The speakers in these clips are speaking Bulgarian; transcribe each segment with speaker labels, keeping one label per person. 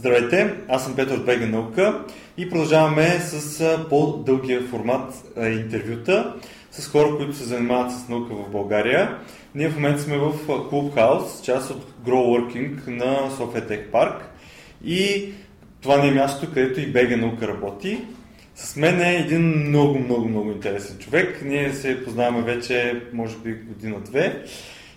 Speaker 1: Здравейте, аз съм Петър от Бега наука и продължаваме с по-дългия формат интервюта с хора, които се занимават с наука в България. Ние в момента сме в Clubhouse, част от Grow Working на София Tech Park и това не е мястото, където и Бега наука работи. С мен е един много, много, много интересен човек. Ние се познаваме вече, може би, година-две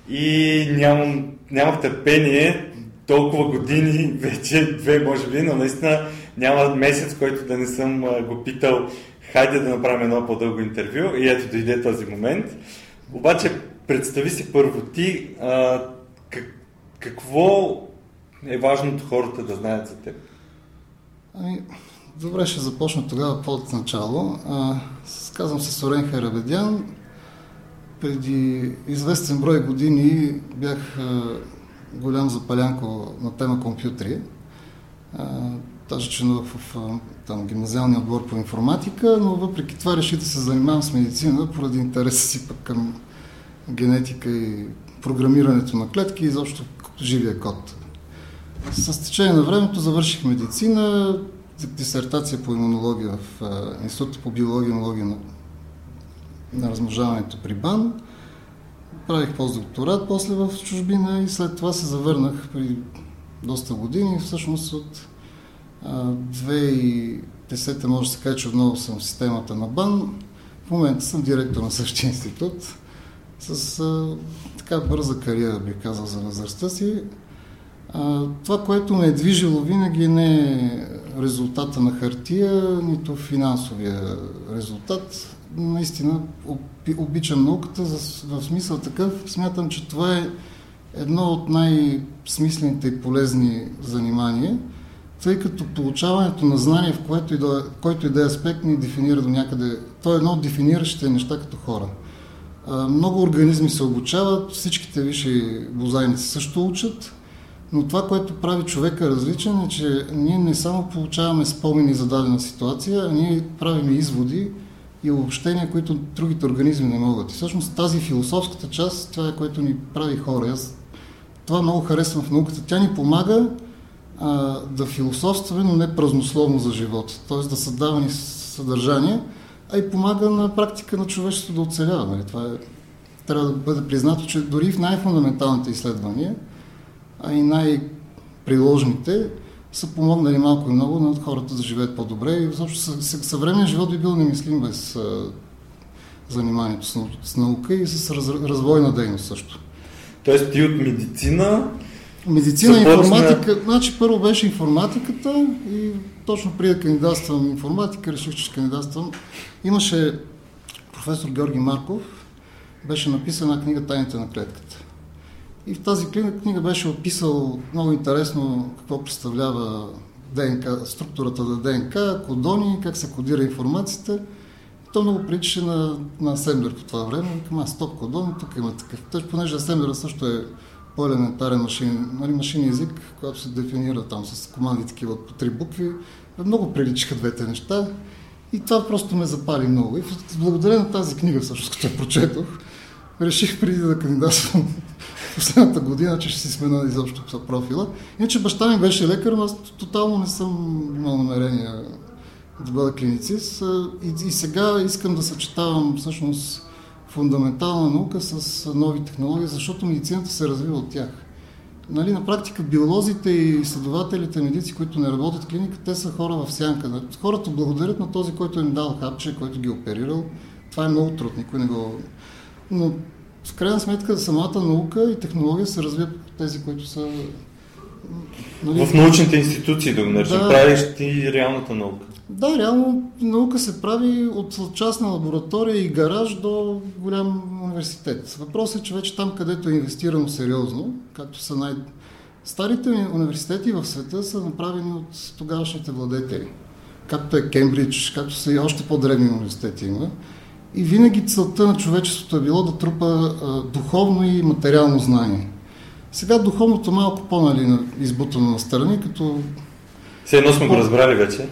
Speaker 1: и нямам, нямах търпение толкова години, вече две може би, но наистина няма месец, който да не съм го питал хайде да направим едно по-дълго интервю и ето дойде този момент. Обаче представи си първо ти а, как, какво е важното хората да знаят за теб?
Speaker 2: Ами, добре, ще започна тогава по-от начало. А, казвам се Сорен Харабедян. Преди известен брой години бях а, голям запалянко на тема компютри. Даже членувах в там, гимназиалния отбор по информатика, но въпреки това реших да се занимавам с медицина поради интереса си пък към генетика и програмирането на клетки и изобщо живия код. С течение на времето завърших медицина, дисертация по имунология в Института по биология и имунология на, на размножаването при БАН правих постдокторат после в чужбина и след това се завърнах при доста години. Всъщност от 2010 може да се каже, че отново съм в системата на БАН. В момента съм директор на същия институт с а, така бърза кариера, бих казал, за възрастта си. А, това, което ме е движило винаги не е резултата на хартия, нито финансовия резултат, наистина обичам науката в смисъл такъв. Смятам, че това е едно от най-смислените и полезни занимания, тъй като получаването на знание, в което и да, който и да е аспект, ни дефинира до някъде. То е едно от дефиниращите неща като хора. Много организми се обучават, всичките висши бозайници също учат, но това, което прави човека различен е, че ние не само получаваме спомени за дадена ситуация, а ние правим изводи, и обобщения, които другите организми не могат. И всъщност тази философската част, това е което ни прави хора. Аз това много харесвам в науката. Тя ни помага а, да философстваме, но не празнословно за живота. Т.е. да създава ни съдържание, а и помага на практика на човечеството да оцелява. Нали? Това е, трябва да бъде признато, че дори в най-фундаменталните изследвания, а и най-приложните, са помогнали малко и много на хората да живеят по-добре. И защото съвременният живот би бил немислим без заниманието с, наука и с раз, развойна дейност също.
Speaker 1: Тоест ти от медицина
Speaker 2: Медицина, и информатика. Значи първо беше информатиката и точно преди да кандидатствам информатика, реших, че ще кандидатствам. Имаше професор Георги Марков, беше написана книга Тайните на клетката. И в тази книга беше описал много интересно какво представлява ДНК, структурата на ДНК, кодони, как се кодира информацията. То много приличаше на, на асемблер по това време. Викам, аз стоп кодон, тук има такъв. Тъж, понеже асемблера също е по-елементарен машин, нали, машин език, който се дефинира там с команди такива по три букви. Много приличаха двете неща. И това просто ме запали много. И благодаря на тази книга, всъщност, като я прочетох, реших преди да кандидатствам последната година, че ще си смена изобщо профила. Иначе баща ми беше лекар, но аз тотално не съм имал намерение да бъда клиницист. И, и сега искам да съчетавам всъщност фундаментална наука с нови технологии, защото медицината се развива от тях. Нали, на практика биолозите и изследователите, медици, които не работят в клиника, те са хора в сянка. Хората благодарят на този, който им дал хапче, който ги е оперирал. Това е много труд, никой не го... Но в крайна сметка самата наука и технология се развиват тези, които са...
Speaker 1: Нали... В научните институции, да го наречем, да, правиш ти реалната наука.
Speaker 2: Да, реално наука се прави от частна лаборатория и гараж до голям университет. Въпросът е, че вече там, където е инвестирано сериозно, както са най... Старите университети в света са направени от тогавашните владетели. Както е Кембридж, както са и още по-древни университети има. И винаги целта на човечеството е било да трупа а, духовно и материално знание. Сега духовното малко по-нали избутано на страни, като...
Speaker 1: Все едно сме го разбрали вече.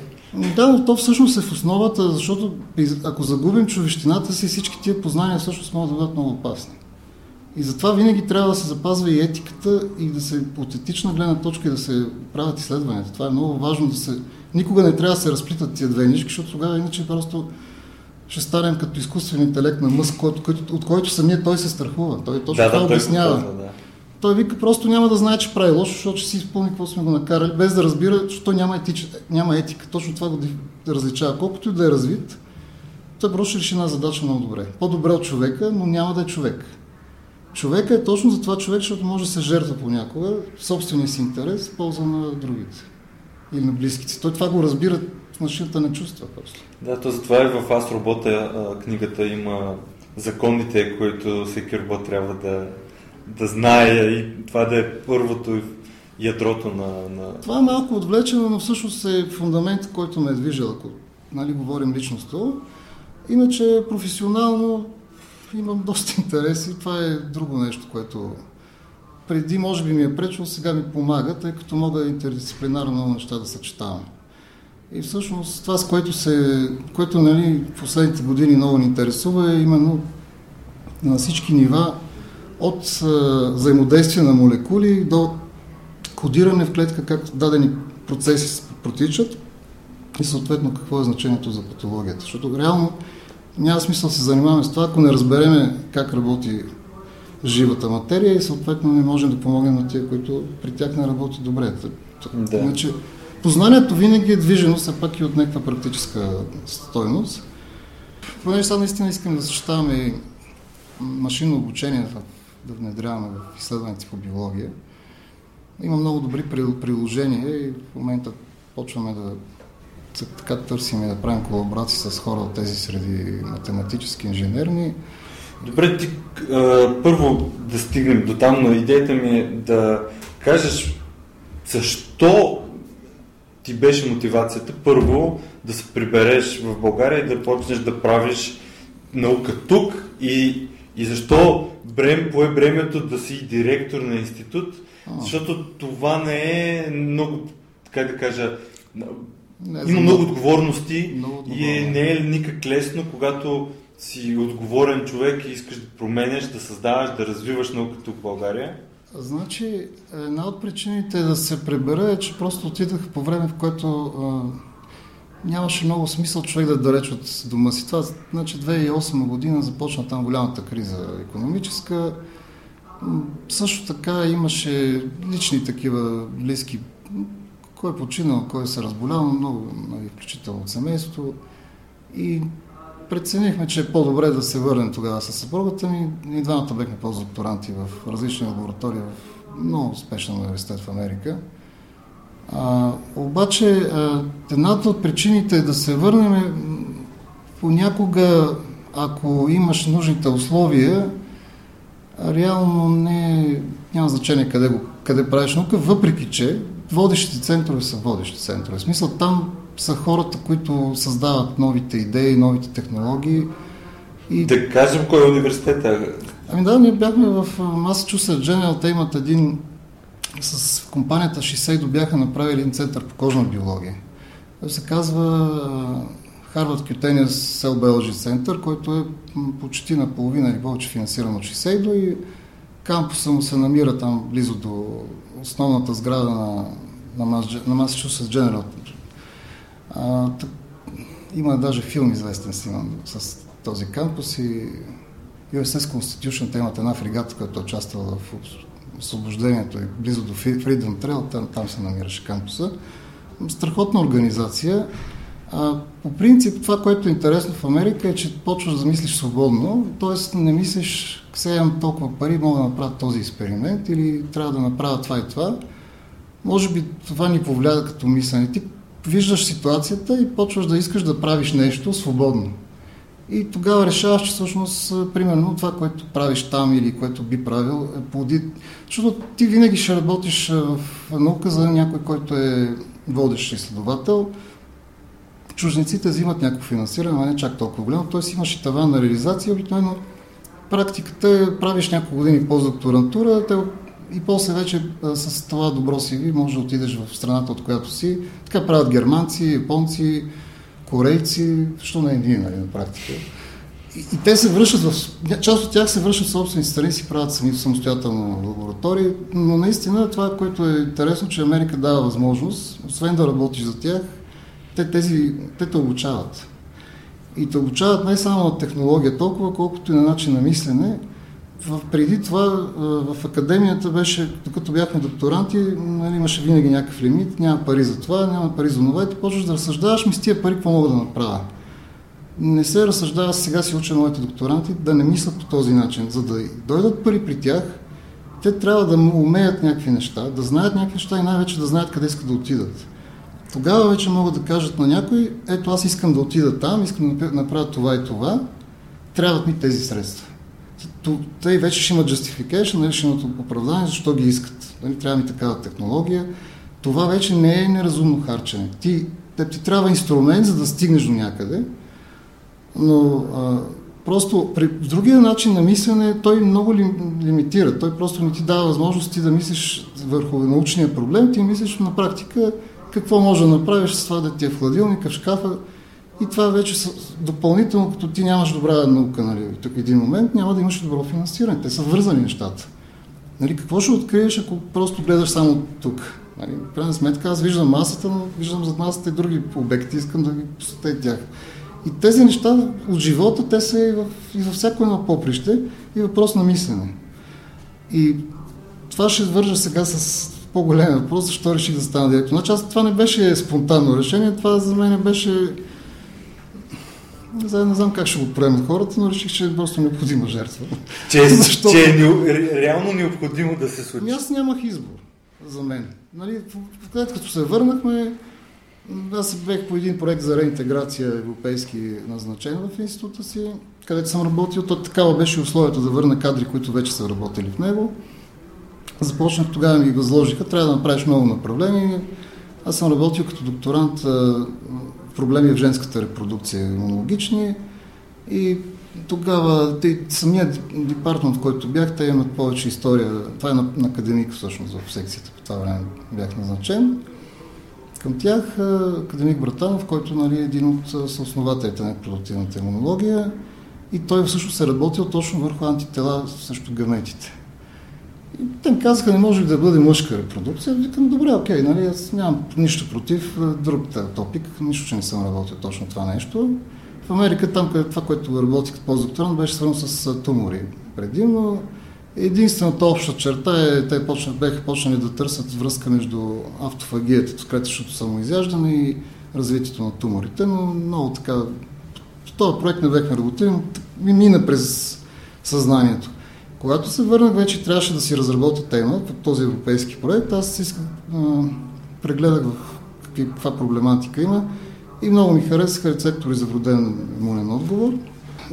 Speaker 2: Да, но то всъщност е в основата, защото ако загубим човещината си, всички тия познания всъщност могат да бъдат много опасни. И затова винаги трябва да се запазва и етиката и да се от етична гледна точка и да се правят изследванията. Това е много важно да се... Никога не трябва да се разплитат тия две нишки, защото тогава иначе просто ще станем като изкуствен интелект на Мъск, от, който, от който самия той се страхува. Той точно
Speaker 1: Да,
Speaker 2: това
Speaker 1: да, той
Speaker 2: обяснява.
Speaker 1: казва, да.
Speaker 2: Той вика просто няма да знае, че прави лошо, защото ще си изпълни какво сме го накарали, без да разбира, защото той няма, етич, няма етика. Точно това го различава. Колкото и да е развит, той просто ще реши една задача много добре. По-добре от човека, но няма да е човек. Човека е точно за това човек, защото може да се жертва понякога собствения си интерес в полза на другите или на близките. Той това го разбира, машината не чувства просто.
Speaker 1: Да, то затова и в Аз робота а, книгата има законите, които всеки робот трябва да, да знае и това да е първото ядрото на... на...
Speaker 2: Това е малко отвлечено, но всъщност е фундамент, който ме е движил, ако нали, говорим личностно. Иначе професионално имам доста интереси. Това е друго нещо, което преди може би ми е пречило, сега ми помага, тъй като мога интердисциплинарно неща да съчетавам. И всъщност това, с което, се, което нали, в последните години много ни интересува, е именно на всички нива, от взаимодействие на молекули до кодиране в клетка, как дадени процеси протичат и съответно какво е значението за патологията. Защото реално няма смисъл да се занимаваме с това, ако не разбереме как работи живата материя и съответно не можем да помогнем на тия, които при тях не работи добре.
Speaker 1: Да.
Speaker 2: Иначе познанието винаги е движено, все пак и от някаква практическа стойност. Понеже сега наистина искам да защитаваме и машинно обучение, да внедряваме в изследването по биология. Има много добри при- приложения и в момента почваме да така търсим и да правим колаборации с хора от тези среди математически, инженерни.
Speaker 1: Добре, ти първо да стигнем до там, но идеята ми е да кажеш защо ти беше мотивацията първо да се прибереш в България и да почнеш да правиш наука тук и, и защо брем, пое бремето да си директор на институт,
Speaker 2: А.
Speaker 1: защото това не е много, как да кажа,
Speaker 2: Не,
Speaker 1: има много отговорности
Speaker 2: Много
Speaker 1: и е,
Speaker 2: отговорно.
Speaker 1: не е никак лесно, когато си отговорен човек и искаш да променяш, да създаваш, да развиваш науката в България.
Speaker 2: Значи, една от причините да се пребера е, че просто отидах по време, в което а, нямаше много смисъл човек да далеч от дома си. Това, значи 2008 година започна там голямата криза економическа. Също така имаше лични такива близки, кой е починал, кой се разболял, много, нали, включително от семейството. И преценихме, че е по-добре да се върнем тогава с съпругата ми. Ние двамата бехме постдокторанти в различни лаборатории в много успешен университет в Америка. А, обаче, а, едната от причините е да се върнем е, понякога, ако имаш нужните условия, реално не, няма значение къде, го, къде правиш наука, въпреки че водещите центрове са водещи центрове. В смисъл там са хората, които създават новите идеи, новите технологии. И
Speaker 1: Да кажем кой е университета.
Speaker 2: Ами да, ние бяхме в Massachusetts General, те имат един с компанията Shiseido бяха направили един център по кожна биология. Той се казва Harvard Cutaneous Cell Biology Center, който е почти наполовина или повече финансиран от Shiseido и кампуса му се намира там близо до основната сграда на, на, Mass- на Massachusetts General. А, так, има даже филм известен сниман с този кампус и USS Constitution, те имат една фрегата, която е участвала в освобождението и близо до Freedom Trail, там, там се намираше кампуса. Страхотна организация. А, по принцип, това, което е интересно в Америка е, че почваш да мислиш свободно, т.е. не мислиш, сега имам толкова пари, мога да направя този експеримент или трябва да направя това и това. Може би това ни повлияе като мислене. Ти виждаш ситуацията и почваш да искаш да правиш нещо свободно. И тогава решаваш, че всъщност, а, примерно, това, което правиш там или което би правил, е плоди. Защото ти винаги ще работиш а, в наука за някой, който е водещ изследовател. Чужденците взимат някакво финансиране, но не чак толкова голямо, т.е. имаш и таван на реализация. Обикновено практиката е, правиш няколко години постдокторантура, те и после вече а, с това добро CV може да отидеш в страната, от която си. Така правят германци, японци, корейци, защо не е ние, нали, на практика. И, и те се връщат в... Част от тях се връщат в собствени страни, си правят сами самостоятелно лаборатории, но наистина това, което е интересно, че Америка дава възможност, освен да работиш за тях, те, тези, те те обучават. И те обучават не само на технология толкова, колкото и на начин на мислене. Преди това в академията беше, докато бяхме докторанти, нали, имаше винаги някакъв лимит, няма пари за това, няма пари за това и ти почваш да разсъждаваш, ми с тия пари какво мога да направя не се разсъждава, сега си уча моите докторанти, да не мислят по този начин. За да дойдат пари при тях, те трябва да умеят някакви неща, да знаят някакви неща и най-вече да знаят къде искат да отидат. Тогава вече могат да кажат на някой, ето аз искам да отида там, искам да направя това и това, трябват ми тези средства. Те вече ще имат justification, нали, ще имат оправдание, защо ги искат. Нали, трябва ми такава технология. Това вече не е неразумно харчене. Ти, те, ти трябва инструмент, за да стигнеш до някъде, но а, просто при другия начин на мислене той много ли, лимитира. Той просто не ти дава възможност ти да мислиш върху научния проблем, ти мислиш на практика какво може да направиш с това да ти е в хладилника, в шкафа. И това вече допълнително, като ти нямаш добра наука, нали, тук един момент, няма да имаш добро финансиране. Те са вързани нещата. Нали, какво ще откриеш, ако просто гледаш само тук? Нали, в крайна сметка аз виждам масата, но виждам зад масата и други обекти, искам да ги посетя тях. И тези неща от живота, те са и, в, и във всяко едно поприще и въпрос на мислене. И това ще вържа сега с по-голям въпрос, защо реших да стана директор. Значи аз това не беше спонтанно решение, това за мен беше... Не знам, не знам как ще го приемат хората, но реших, че е просто необходима жертва.
Speaker 1: Че, Защото... че е реално необходимо да се случи. Ами
Speaker 2: аз нямах избор за мен. Нали, след като се върнахме, аз бех по един проект за реинтеграция европейски назначен в института си, където съм работил. То такава беше условието да върна кадри, които вече са работили в него. Започнах тогава ми възложиха, трябва да направиш много направления. Аз съм работил като докторант проблеми в женската репродукция имунологични и тогава самият департамент, в който бях, те имат повече история. Това е на, на академик всъщност в секцията по това време бях назначен. Към тях академик Братанов, който нали, е един от съоснователите на продуктивната имунология и той всъщност е работил точно върху антитела срещу гаметите. И те казаха, не може да бъде мъжка репродукция. Викам, добре, окей, нали, аз нямам нищо против друг топик, нищо, че не съм работил точно това нещо. В Америка, там къде това, което работих като постдокторант, беше свързано с тумори предимно. Единствената обща черта е, те почнат, бяха почнали да търсят връзка между автофагията, клетъчното самоизяждане и развитието на туморите, но много така, в този проект не бяхме работили, но ми мина през съзнанието. Когато се върнах, вече трябваше да си разработя тема по този европейски проект. Аз исках, прегледах в каква проблематика има и много ми харесаха рецептори за вроден имунен отговор.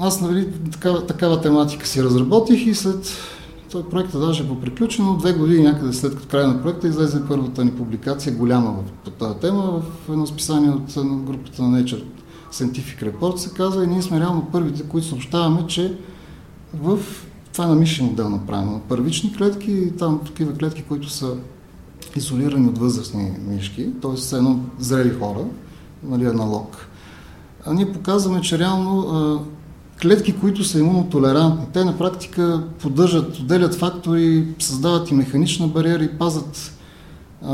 Speaker 2: Аз нали, такава, такава тематика си разработих и след той проектът даже е поприключен, но две години някъде след като края на проекта излезе първата ни публикация, голяма по тази тема, в едно списание от групата на Nature Scientific Report се казва и ние сме реално първите, които съобщаваме, че в това е на мишен модел направено. Първични клетки, там такива клетки, които са изолирани от възрастни мишки, т.е. са едно зрели хора, нали, аналог. А ние показваме, че реално клетки, които са имунотолерантни. Те на практика поддържат, отделят фактори, създават и механична бариера и пазят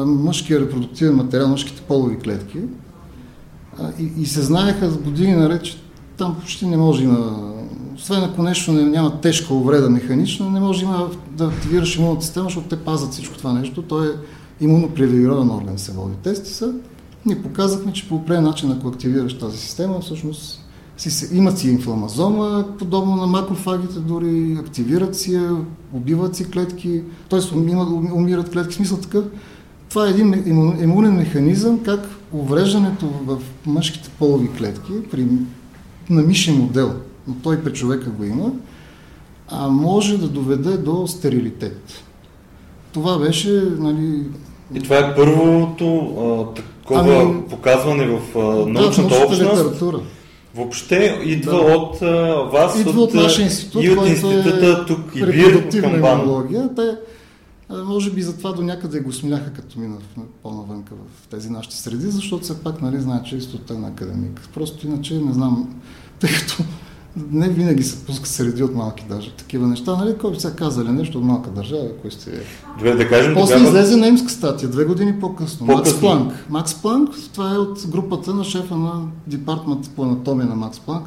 Speaker 2: мъжкия репродуктивен материал, мъжките полови клетки. И, и се знаеха с години наред, че там почти не може има, освен ако нещо не, няма тежка увреда механична, не може има да активираш имунната система, защото те пазят всичко това нещо. Той е имунопривилегирован орган се води. Тести са. Ние показахме, че по определен начин, ако активираш тази система, всъщност си, имат си инфламазома, подобно на макрофагите, дори активират си, убиват си клетки, т.е. умират клетки. Смисъл такъв, това е един имунен механизъм, как увреждането в мъжките полови клетки при намишен модел, но той при човека го има, а може да доведе до стерилитет. Това беше, нали...
Speaker 1: И това е първото а, такова ами, показване в а, научната да, общност. Литература въобще идва да. от а, вас,
Speaker 2: идва от, от нашия институт,
Speaker 1: и от института е тук, и Бир,
Speaker 2: имунология. Те, може би затова до някъде го смяха, като мина по-навънка в тези нашите среди, защото все пак, нали, знае, че е на академик. Просто иначе не знам, тъй като не винаги се пуска среди от малки даже такива неща, нали? Кой са казали нещо от малка държава, кой сте е.
Speaker 1: Добре, да кажем
Speaker 2: После
Speaker 1: тогава...
Speaker 2: излезе немска статия, две години по-късно. Макс
Speaker 1: По-късно.
Speaker 2: Планк. Макс Планк, това е от групата на шефа на департамент по анатомия на Макс Планк.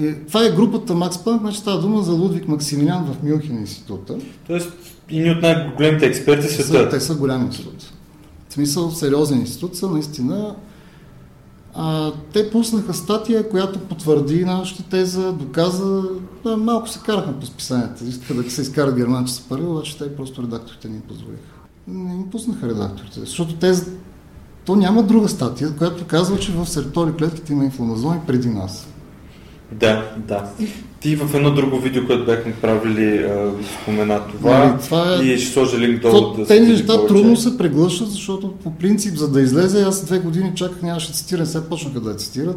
Speaker 2: И, това е групата Макс Планк, значи става дума за Лудвиг Максимилиан в Мюнхен института.
Speaker 1: Тоест, едни от най-големите експерти в
Speaker 2: Са,
Speaker 1: света.
Speaker 2: те са голям институт. В смисъл, сериозен институт са, наистина. А, те пуснаха статия, която потвърди нашата теза, доказа. Да, малко се карахме по списанията. Искаха да се изкарат германци с пари, обаче те просто редакторите ни позволиха. Не им пуснаха редакторите, защото те, то няма друга статия, която казва, че в серотори клетките има инфламазони преди нас.
Speaker 1: Да, да. Ти в едно друго видео, което бяхме правили, а, спомена това.
Speaker 2: Нали, това е-
Speaker 1: И ще сложа линк
Speaker 2: То,
Speaker 1: долу да се
Speaker 2: тези
Speaker 1: види
Speaker 2: неща
Speaker 1: повече.
Speaker 2: трудно се преглъщат, защото по принцип, за да излезе, аз две години чаках, нямаше цитиране, сега почнаха да я цитират,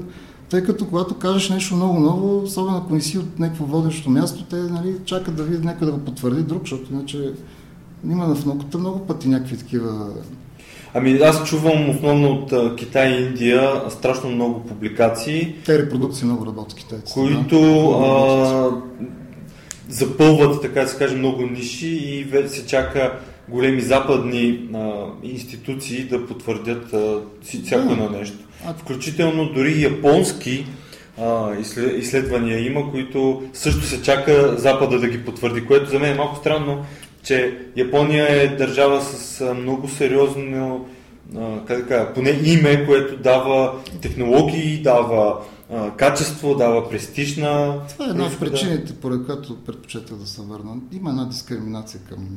Speaker 2: тъй като когато кажеш нещо много ново, особено ако не си от някакво водещо място, те нали, чакат да видят някой да го потвърди друг, защото иначе има в науката много пъти някакви такива...
Speaker 1: Ами аз чувам основно от Китай и Индия страшно много публикации,
Speaker 2: Те репродукции много работят китайците.
Speaker 1: които
Speaker 2: да.
Speaker 1: а, запълват, така да се каже, много ниши и вече се чака големи западни а, институции да потвърдят а, си- всяко едно нещо. Включително дори японски а, изслед- изследвания има, които също се чака Запада да ги потвърди, което за мен е малко странно, че Япония е държава с много сериозно как да кажа, поне име, което дава технологии, дава а, качество, дава престиж на
Speaker 2: Това е една от причините, поради която предпочета да се върна. Има една дискриминация към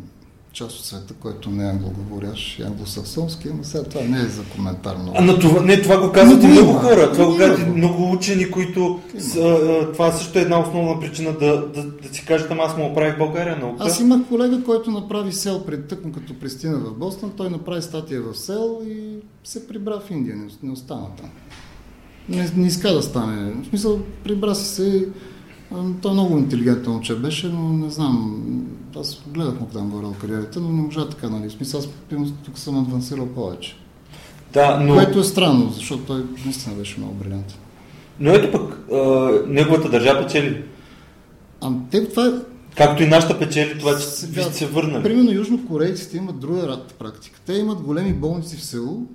Speaker 2: част от света, който не е англоговорящ и англосаксонски, но сега това не е за коментар много.
Speaker 1: А, но това, не, това го казват и
Speaker 2: Много
Speaker 1: хора, това го казват и
Speaker 2: Много.
Speaker 1: учени, които с, а, това също е една основна причина да, да, да си кажат, ама аз му оправих България наука.
Speaker 2: Аз имах колега, който направи сел пред тъкмо като пристина в Бостон. Той направи статия в сел и се прибра в Индия, не, не остана там. Не, не иска да стане. В смисъл, прибра се. а, Той много интелигентен момче беше, но не знам. Аз гледах му там горе кариерата, но не можа така, нали? Смисъл, аз тук съм адвансирал повече.
Speaker 1: Да, но,
Speaker 2: Което е странно, защото той наистина беше много брилянтен.
Speaker 1: но ето пък, а, неговата държава печели.
Speaker 2: А те това е
Speaker 1: Както и нашата печели, това, че
Speaker 2: Сега,
Speaker 1: сте се върнали.
Speaker 2: Примерно южнокорейците имат друга рад практика. Те имат големи болници в село,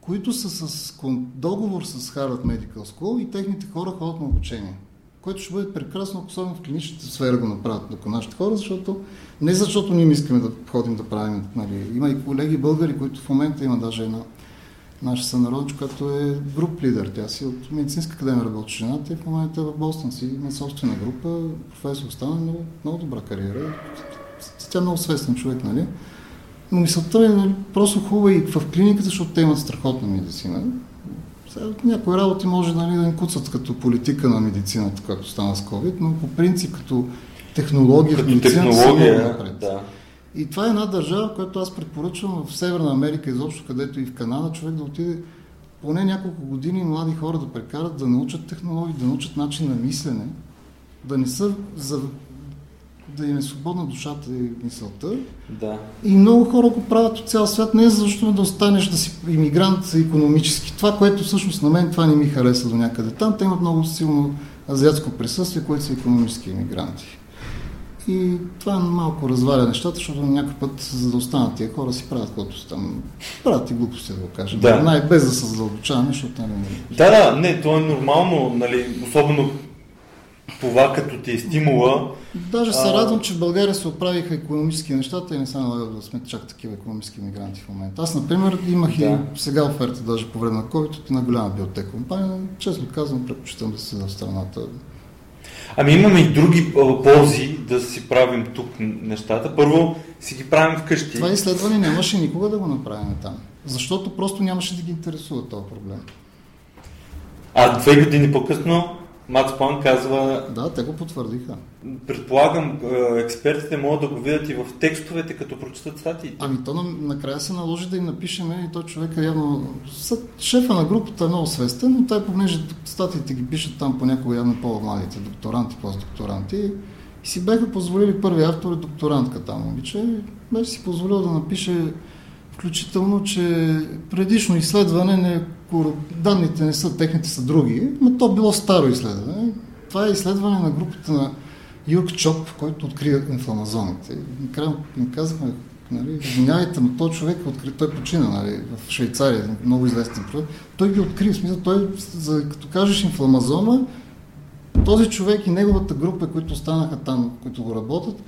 Speaker 2: които са с договор с Harvard Medical School и техните хора ходят на обучение. Което ще бъде прекрасно, особено в клиничната сфера го направят ако нашите хора, защото не защото ние искаме да ходим да правим. Нали. Има и колеги българи, които в момента има даже една наша сънародничка, която е груп лидер. Тя си от медицинска академия работи жената и в момента е в Бостон си има собствена група. Професор стана много, много добра кариера. Тя е много свестен човек, нали? Но мисълта е нали, просто хубава и в клиниката, защото те имат страхотна медицина. Някои работи може нали, да им куцат като политика на медицината, както стана с COVID, но по принцип като технология в
Speaker 1: Като
Speaker 2: медицината са много
Speaker 1: технология,
Speaker 2: напред.
Speaker 1: да.
Speaker 2: И това е една държава, която аз предпоръчвам в Северна Америка, изобщо където и в Канада, човек да отиде поне няколко години млади хора да прекарат, да научат технологии, да научат начин на мислене, да не са за да им е свободна душата и мисълта.
Speaker 1: да.
Speaker 2: И много хора го правят от цял свят, не е защото да останеш да си иммигрант економически. Това, което всъщност на мен това не ми хареса до някъде там, те имат много силно азиатско присъствие, които са економически иммигранти. И това малко разваля нещата, защото някой път, за да останат тия хора, си правят каквото там. Правят и глупости, да го кажем.
Speaker 1: Да.
Speaker 2: Най- без да се задълбочаваме, защото нали,
Speaker 1: Да, да, не, то е нормално, нали, особено това като ти е стимула.
Speaker 2: Даже се
Speaker 1: А.
Speaker 2: радвам, че в България се оправиха економически нещата и не се налага да сме чак такива економически мигранти в момента. Аз, например, имах
Speaker 1: Да.
Speaker 2: и сега оферта, даже по време на COVID, от една голяма биотек компания, но честно казвам, предпочитам да седа в страната.
Speaker 1: Ами имаме и други ползи да си правим тук нещата. Първо си ги правим вкъщи.
Speaker 2: Това изследване нямаше никога да го направим там. Защото просто нямаше да ги интересува този проблем.
Speaker 1: А две години по-късно Макс План казва,
Speaker 2: Да, те го потвърдиха.
Speaker 1: предполагам, а, експертите могат да го видят и в текстовете, като прочитат статиите.
Speaker 2: Ами то на, накрая се наложи да им напишеме и той човек е явно... Шефа на групата е много свестен, но той понеже статиите ги пишат там понякога явно по-младите, докторанти, постдокторанти. И си бяха позволили първи автор е докторантка там. И беше си позволил да напише включително, че предишно изследване, не, данните не са, техните са други, но то било старо изследване. това е изследване на групата на Юрк Чоп, който открива инфламазоните. Накрая им казахме, нали, извинявайте, но този човек е откри, той почина нали, в Швейцария, много известен проект. Той ги откри, в смисъл, той, за, като кажеш инфламазома, този човек и неговата група, които останаха там, които го работят,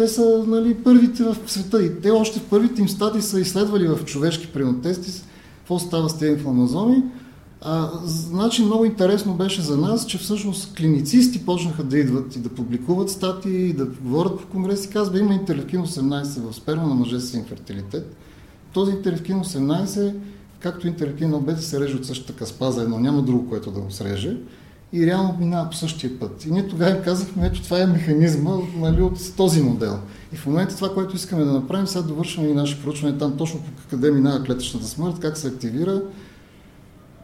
Speaker 2: те са нали, първите в света и те още в първите им стадии са изследвали в човешки принотести какво става с тези инфламазоми. А, значи много интересно беше за нас, че всъщност клиницисти почнаха да идват и да публикуват статии, и да говорят по конгреси. Казва, има интерлевкин 18 в сперма на мъже с инфертилитет. Този интерлевкин 18, както интерлевкин на се реже от същата каспа за едно. Няма друго, което да го среже и реално минава по същия път. И ние тогава им казахме, ето това е механизма нали, от този модел. И в момента това, което искаме да направим, сега довършваме и наши проучване там точно по къде минава клетъчната смърт, как се активира.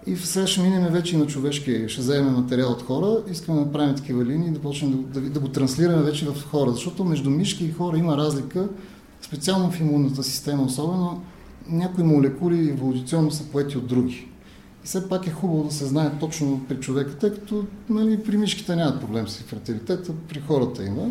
Speaker 2: И сега ще минем вече и на човешки, ще вземем материал от хора, искаме да направим такива линии и да почнем да, да, да го транслираме вече в хора, защото между мишки и хора има разлика, специално в имунната система, особено някои молекули еволюционно са поети от други все пак е хубаво да се знае точно при човека, тъй като нали, при мишките нямат проблем с фертилитета, при хората има.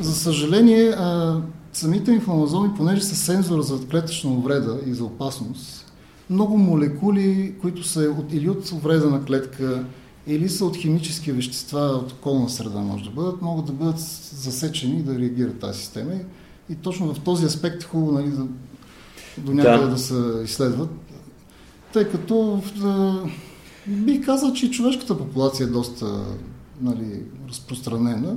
Speaker 2: За съжаление, а, самите инфламазоми, понеже са сензор за клетъчна увреда и за опасност, много молекули, които са от, или от увреда на клетка, или са от химически вещества от околна среда, може да бъдат, могат да бъдат засечени и да реагират тази система. И, и точно в този аспект е хубаво нали, да, до някъде да. да се изследват тъй като бих казал, че човешката популация е доста нали, разпространена,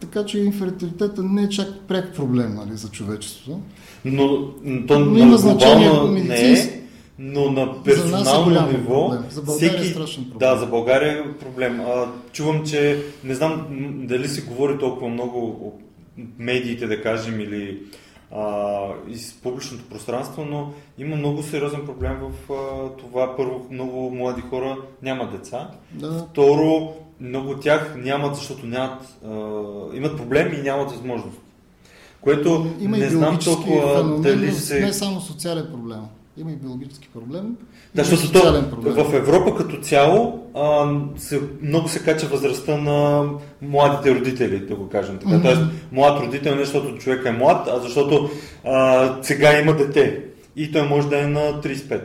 Speaker 2: така че инфертилитета не е чак пряк проблем нали, за човечеството.
Speaker 1: Но, то но има значение не е, но на персонално
Speaker 2: е
Speaker 1: ниво...
Speaker 2: Проблем. За България е всеки, е страшен проблем.
Speaker 1: Да, за България е проблем. А, чувам, че не знам дали се говори толкова много медиите, да кажем, или а, из публичното пространство, но има много сериозен проблем в а, това. Първо, много млади хора нямат деца.
Speaker 2: Да.
Speaker 1: Второ, много от тях нямат, защото нямат, а, имат проблеми и нямат възможност. Което
Speaker 2: има
Speaker 1: не знам толкова
Speaker 2: феномен,
Speaker 1: дали се...
Speaker 2: Не само социален проблем. Има и биологически проблем.
Speaker 1: Да, защото то, в Европа като цяло а, се, много се кача възрастта на младите родители, да го кажем така. Mm-hmm. Тоест, млад родител не защото човек е млад, а защото а, сега има дете и той може да е на 35.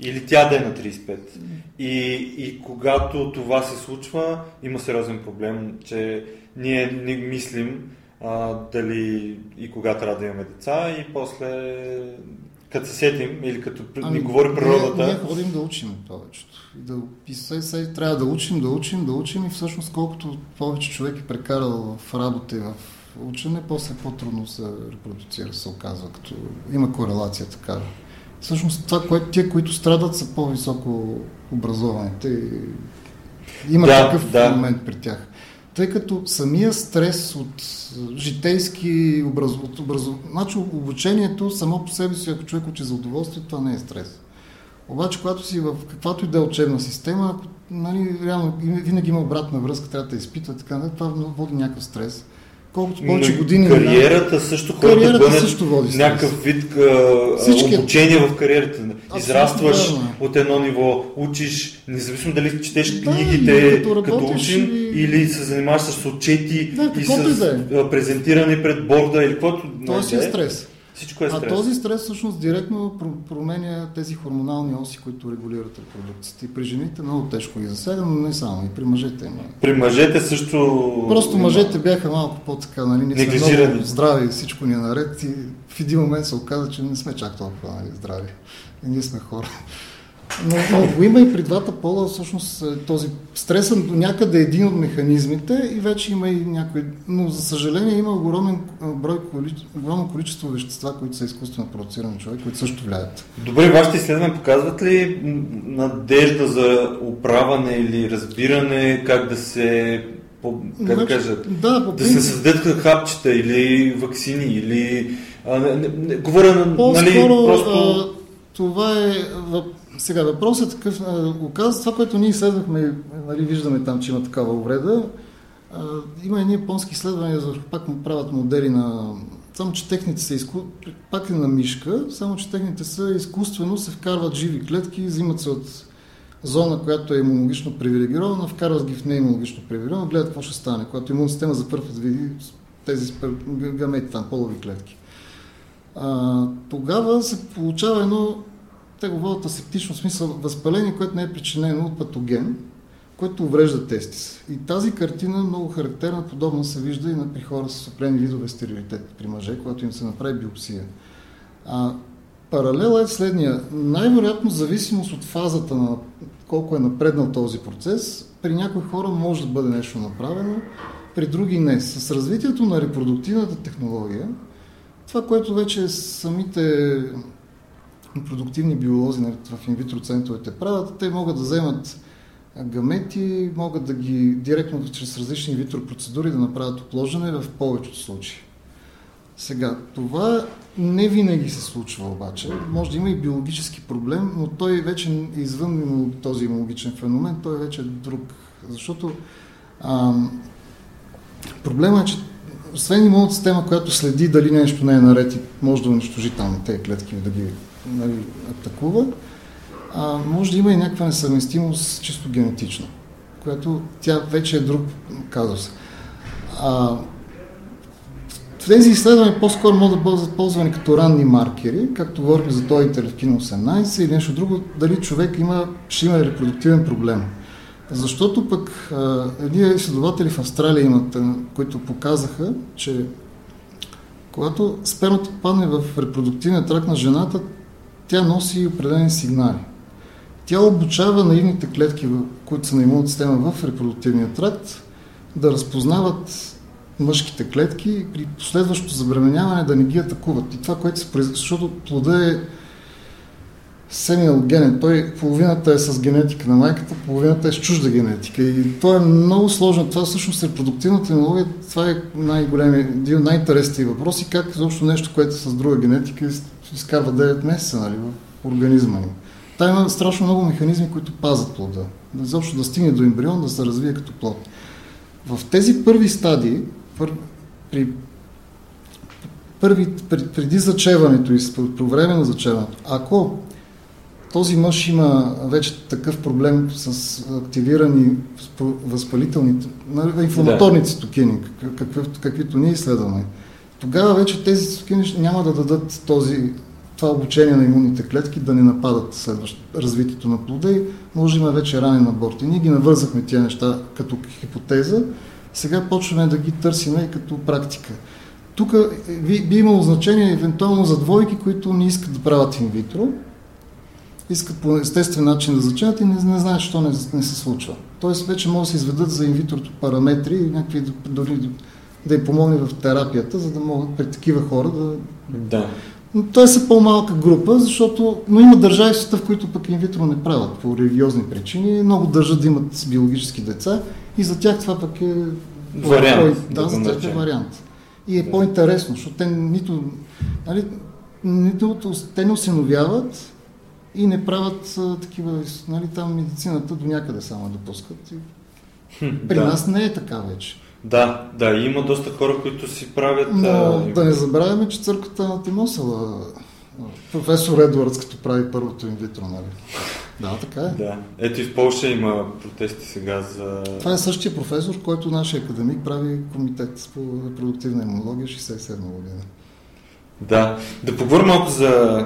Speaker 1: Или тя да е на 35. И, и когато това се случва, има сериозен проблем, че ние не мислим а, дали и кога трябва да имаме деца и после като се сетим или като ами, ни говори природата.
Speaker 2: Ние, ние ходим да учим повечето. И, да, и се, се, трябва да учим, да учим, да учим и всъщност колкото повече човек е прекарал в работа и в учене, после по-трудно се репродуцира, се оказва, като има корелация така. Всъщност това, което, тия, които страдат, са по-високо образованите и има да, такъв да. момент при тях тъй като самия стрес от житейски образ... от образ... Значи обучението само по себе си, ако човек учи за удоволствие, това не е стрес. Обаче, когато си в каквато и да е учебна система, нали, реално винаги има обратна връзка, трябва да изпитва, така, това води някакъв стрес колкото повече Но години.
Speaker 1: Кариерата също хората
Speaker 2: кариерата също води
Speaker 1: някакъв вид Всички... обучение в кариерата. Израстваш от едно ниво, учиш, независимо дали четеш да, книгите като, като учим и... или се занимаваш с отчети
Speaker 2: да,
Speaker 1: и с да е. презентиране пред борда или каквото.
Speaker 2: Това си е стрес.
Speaker 1: Всичко е стрес.
Speaker 2: А този стрес всъщност директно променя тези хормонални оси, които регулират репродукцията. И при жените много тежко ги засяга, но не само, и при мъжете има.
Speaker 1: При мъжете също...
Speaker 2: Просто има... мъжете бяха малко по-така, нали, ние сме много здрави, всичко ни е наред и в един момент се оказа, че не сме чак толкова нали, здрави. И ние сме хора. Но, но го има и при двата пола, всъщност е, този стрес до някъде е един от механизмите и вече има и някои, но за съжаление има огромен брой, огромно количество вещества, които са изкуствено продуцирани човек, които също влияят.
Speaker 1: Добре, вашите изследвания показват ли надежда за управане или разбиране как да се по, как значи, кажа,
Speaker 2: да, по
Speaker 1: да се създадат хапчета или вакцини или а, не, не, не, говоря на нали, просто... А,
Speaker 2: това е сега въпросът е такъв, оказва това, което ние изследвахме, нали, виждаме там, че има такава увреда. А, има едни японски изследвания, за пак му правят модели на... Само, че техните са изку... пак е на мишка, само, че техните са изкуствено, се вкарват живи клетки, взимат се от зона, която е имунологично привилегирована, вкарват ги в неимунологично привилегирована, гледат какво ще стане, когато имунна система за първ път види тези гамети там, полови клетки. А, тогава се получава едно, те го водят асептично смисъл, възпаление, което не е причинено от патоген, което уврежда тестис. И тази картина много характерна, подобно се вижда и на при хора с определени видове стерилитет при мъже, когато им се направи биопсия. А, паралел е следния. Най-вероятно зависимост от фазата на колко е напреднал този процес, при някои хора може да бъде нещо направено, при други не. С развитието на репродуктивната технология, това, което вече самите продуктивни биолози в инвитро центровете правят, те могат да вземат гамети, могат да ги директно чрез различни инвитро процедури да направят опложене в повечето случаи. Сега, това не винаги се случва обаче. Може да има и биологически проблем, но той вече е извън този имунологичен феномен, той е вече друг. Защото а, проблема е, че освен имунната система, която следи дали нещо не е наред и може да унищожи там тези клетки, да ги нали, атакува, а, може да има и някаква несъвместимост чисто генетично, която тя вече е друг казус. А, тези изследвания по-скоро могат да бъдат ползвани като ранни маркери, както говорим за този интерлевкин 18 или нещо друго, дали човек има, ще има репродуктивен проблем. Защото пък едни изследователи в Австралия имат, които показаха, че когато спермата падне в репродуктивния тракт на жената, тя носи определени сигнали. Тя обучава наивните клетки, които са на имунната система в репродуктивния тракт, да разпознават мъжките клетки и при последващото забременяване да не ги атакуват. И това, което се произвежда, защото плода е семиалгенен. Той половината е с генетика на майката, половината е с чужда генетика. И то е много сложно. Това всъщност репродуктивната технология. Това е най-големи, един от най-интересните въпроси. Как изобщо нещо, което е с друга генетика, изкарва 9 месеца нали, в организма им. Та има страшно много механизми, които пазят плода. Да изобщо да стигне до ембрион, да се развие като плод. В тези първи стадии, пър, при първи, преди зачеването и по време на зачеването, ако този мъж има вече такъв проблем с активирани възпалителни, инфламаторни цитокини, каквито ние изследваме. Тогава вече тези цитокини няма да дадат този, това обучение на имунните клетки да не нападат следващ развитието на плода и може да има вече ранен аборт. И ние ги навързахме тия неща като хипотеза, сега почваме да ги търсиме и като практика. Тук би, би имало значение евентуално за двойки, които не искат да правят инвитро, искат по естествен начин да зачинат и не, не знаят, що не, не се случва. Тоест вече могат да се изведат за инвитрото параметри и някакви дори да й помогне в терапията, за да могат при такива хора да...
Speaker 1: Да.
Speaker 2: Но той са по-малка група, защото... Но има държави в света, в които пък инвитро не правят по религиозни причини. Много държат да имат биологически деца и за тях това пък е...
Speaker 1: Вариант.
Speaker 2: Да, да за тях е вариант. И е да. по-интересно, защото те нито... Нали, нито те не осиновяват, и не правят а, такива, нали, там медицината до някъде само допускат. И... При да. нас не е така вече.
Speaker 1: Да, да, има доста хора, които си правят...
Speaker 2: Но а... да не забравяме, че църквата на Тимосела, професор Едвардс, като прави първото инвитро, нали? Да, така е.
Speaker 1: Да. Ето и в Польша има протести сега за...
Speaker 2: Това е същия професор, който нашия академик прави комитет по репродуктивна имунология 67 година.
Speaker 1: Да. Да поговорим малко за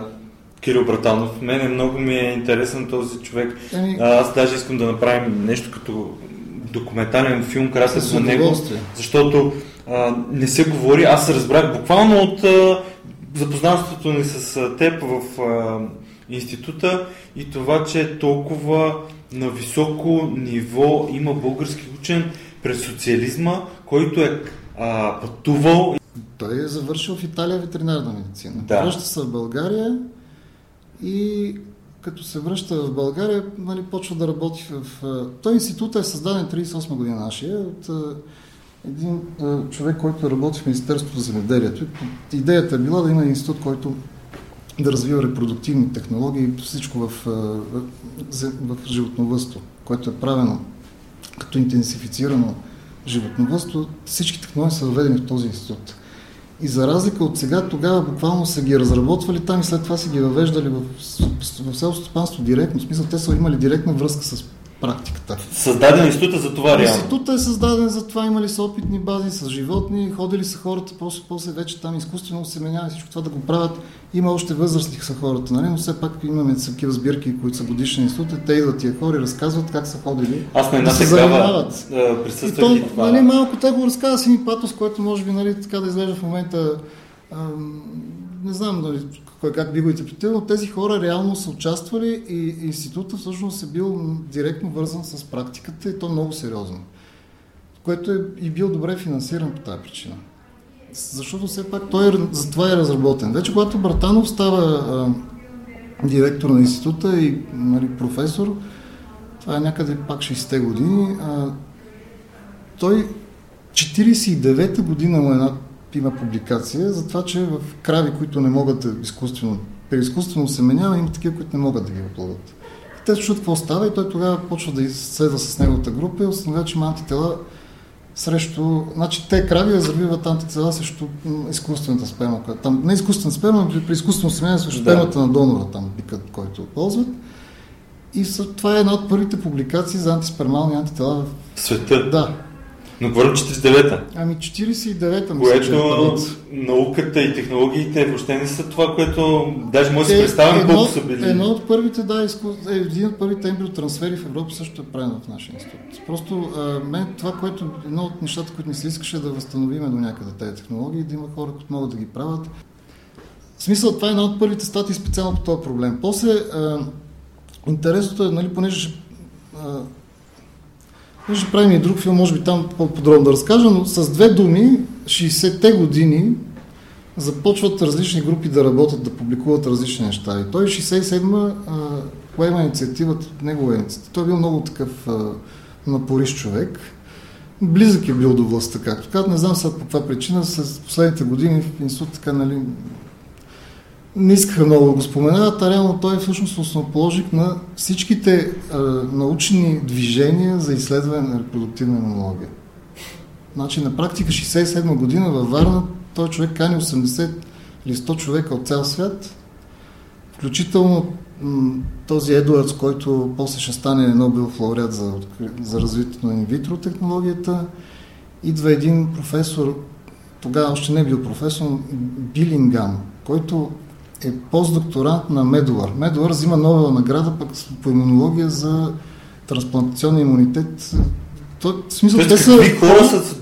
Speaker 1: Кирил Братанов. Мене много ми е интересен този човек. Ами... Аз даже искам да направим нещо като документален филм, красен за него, защото а, не се говори. Аз се разбрах буквално от а, запознанството ни с теб в а, института и това, че толкова на високо ниво има български учен през социализма, който е а, пътувал.
Speaker 2: Той е завършил в Италия ветеринарна медицина.
Speaker 1: Да.
Speaker 2: Връща се в България и като се връща в България, нали, почва да работи в... Той институт е създаден 38 година нашия от един човек, който работи в Министерството за земеделието. Идеята е била да има институт, който да развива репродуктивни технологии, всичко в, в, в животновъдство, което е правено като интенсифицирано животновъдство. Всички технологии са въведени в този институт. И за разлика от сега, тогава буквално са ги разработвали там и след това са ги въвеждали в, в селското стопанство директно. В смисъл, те са имали директна връзка с практиката.
Speaker 1: Създаден института за това реално?
Speaker 2: Института е създаден за това, имали са опитни бази с животни, ходили са хората, после, после вече там изкуствено семенява всичко това да го правят. Има още възрастни са хората, нали? но все пак имаме такива сбирки, които са годишни институти, те идват тия хора и разказват как са ходили.
Speaker 1: Аз на една
Speaker 2: да се присъствах и, то, това. Нали, малко те го разказва с един патос, който може би нали, така да изглежда в момента не знам нали, кой как би го интерпретирал, тези хора реално са участвали и института всъщност е бил директно вързан с практиката и то много сериозно. Което е и бил добре финансиран по тази причина. Защото все пак той е, за това е разработен. Вече когато Братанов става а, директор на института и нали, професор, това е някъде пак 60-те години, а, той 49-та година му е една има публикация за това, че в крави, които не могат изкуствено, при изкуствено семенява, има такива, които не могат да ги оплодат. Те чуят какво става и той тогава почва да изследва с неговата група и установява, че има антитела срещу... Значи те крави развиват антитела срещу изкуствената сперма. Там, не изкуствена сперма, но при изкуствено семенява срещу да. спермата на донора, там пикът, който ползват. И това е една от първите публикации за антиспермални антитела
Speaker 1: в света.
Speaker 2: Да,
Speaker 1: но говорим 49-та.
Speaker 2: Ами 49-та.
Speaker 1: Което науката и технологиите въобще не са това, което даже може да си представим колко са били.
Speaker 2: Едно от първите, да, е, един от първите ембриотрансфери в Европа също е правено в нашия институт. Просто а, мен това, което едно от нещата, които ни се искаше да възстановиме до някъде тези технологии, да има хора, които могат да ги правят. В смисъл, това е една от първите статии специално по този проблем. После, а, интересното е, нали, понеже а, ще правим и друг филм, може би там по-подробно да разкажа, но с две думи, 60-те години започват различни групи да работят, да публикуват различни неща. И той 67-ма поема инициативата, негова инициатива. Той е бил много такъв а, напорист човек. Близък е бил до властта, както казват. Не знам сега по каква причина, с последните години в институт така, нали, не искаха много да го споменават, а реално той е всъщност основоположник на всичките а, научни движения за изследване на репродуктивна имунология. Значи на практика 67 година във Варна той човек кани 80 или 100 човека от цял свят, включително този Едуардс, който после ще стане Нобел лауреат за, за развитието на инвитро технологията, идва един професор, тогава още не е бил професор, Билингам, който е постдокторант на Медуар. Медуар взима Нобела награда пък по имунология за трансплантационен имунитет. То, в смисъл, те са...
Speaker 1: хора са...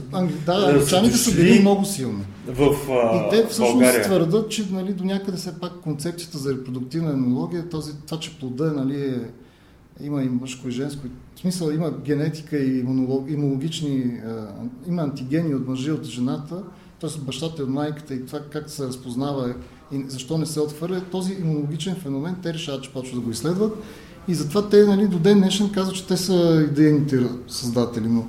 Speaker 2: Да, англичаните са били много силни.
Speaker 1: В, а,
Speaker 2: и те всъщност България. твърдат, че нали, до някъде все пак концепцията за репродуктивна имунология, този, това, че плода нали, е, има и мъжко и женско. В смисъл има генетика и имунолог, имунологични, а, има антигени от мъжа и от жената, т.е. бащата и от майката и това как се разпознава и защо не се отхвърля, този имунологичен феномен те решават, че почват да го изследват. И затова те нали, до ден днешен казват, че те са идейните създатели, но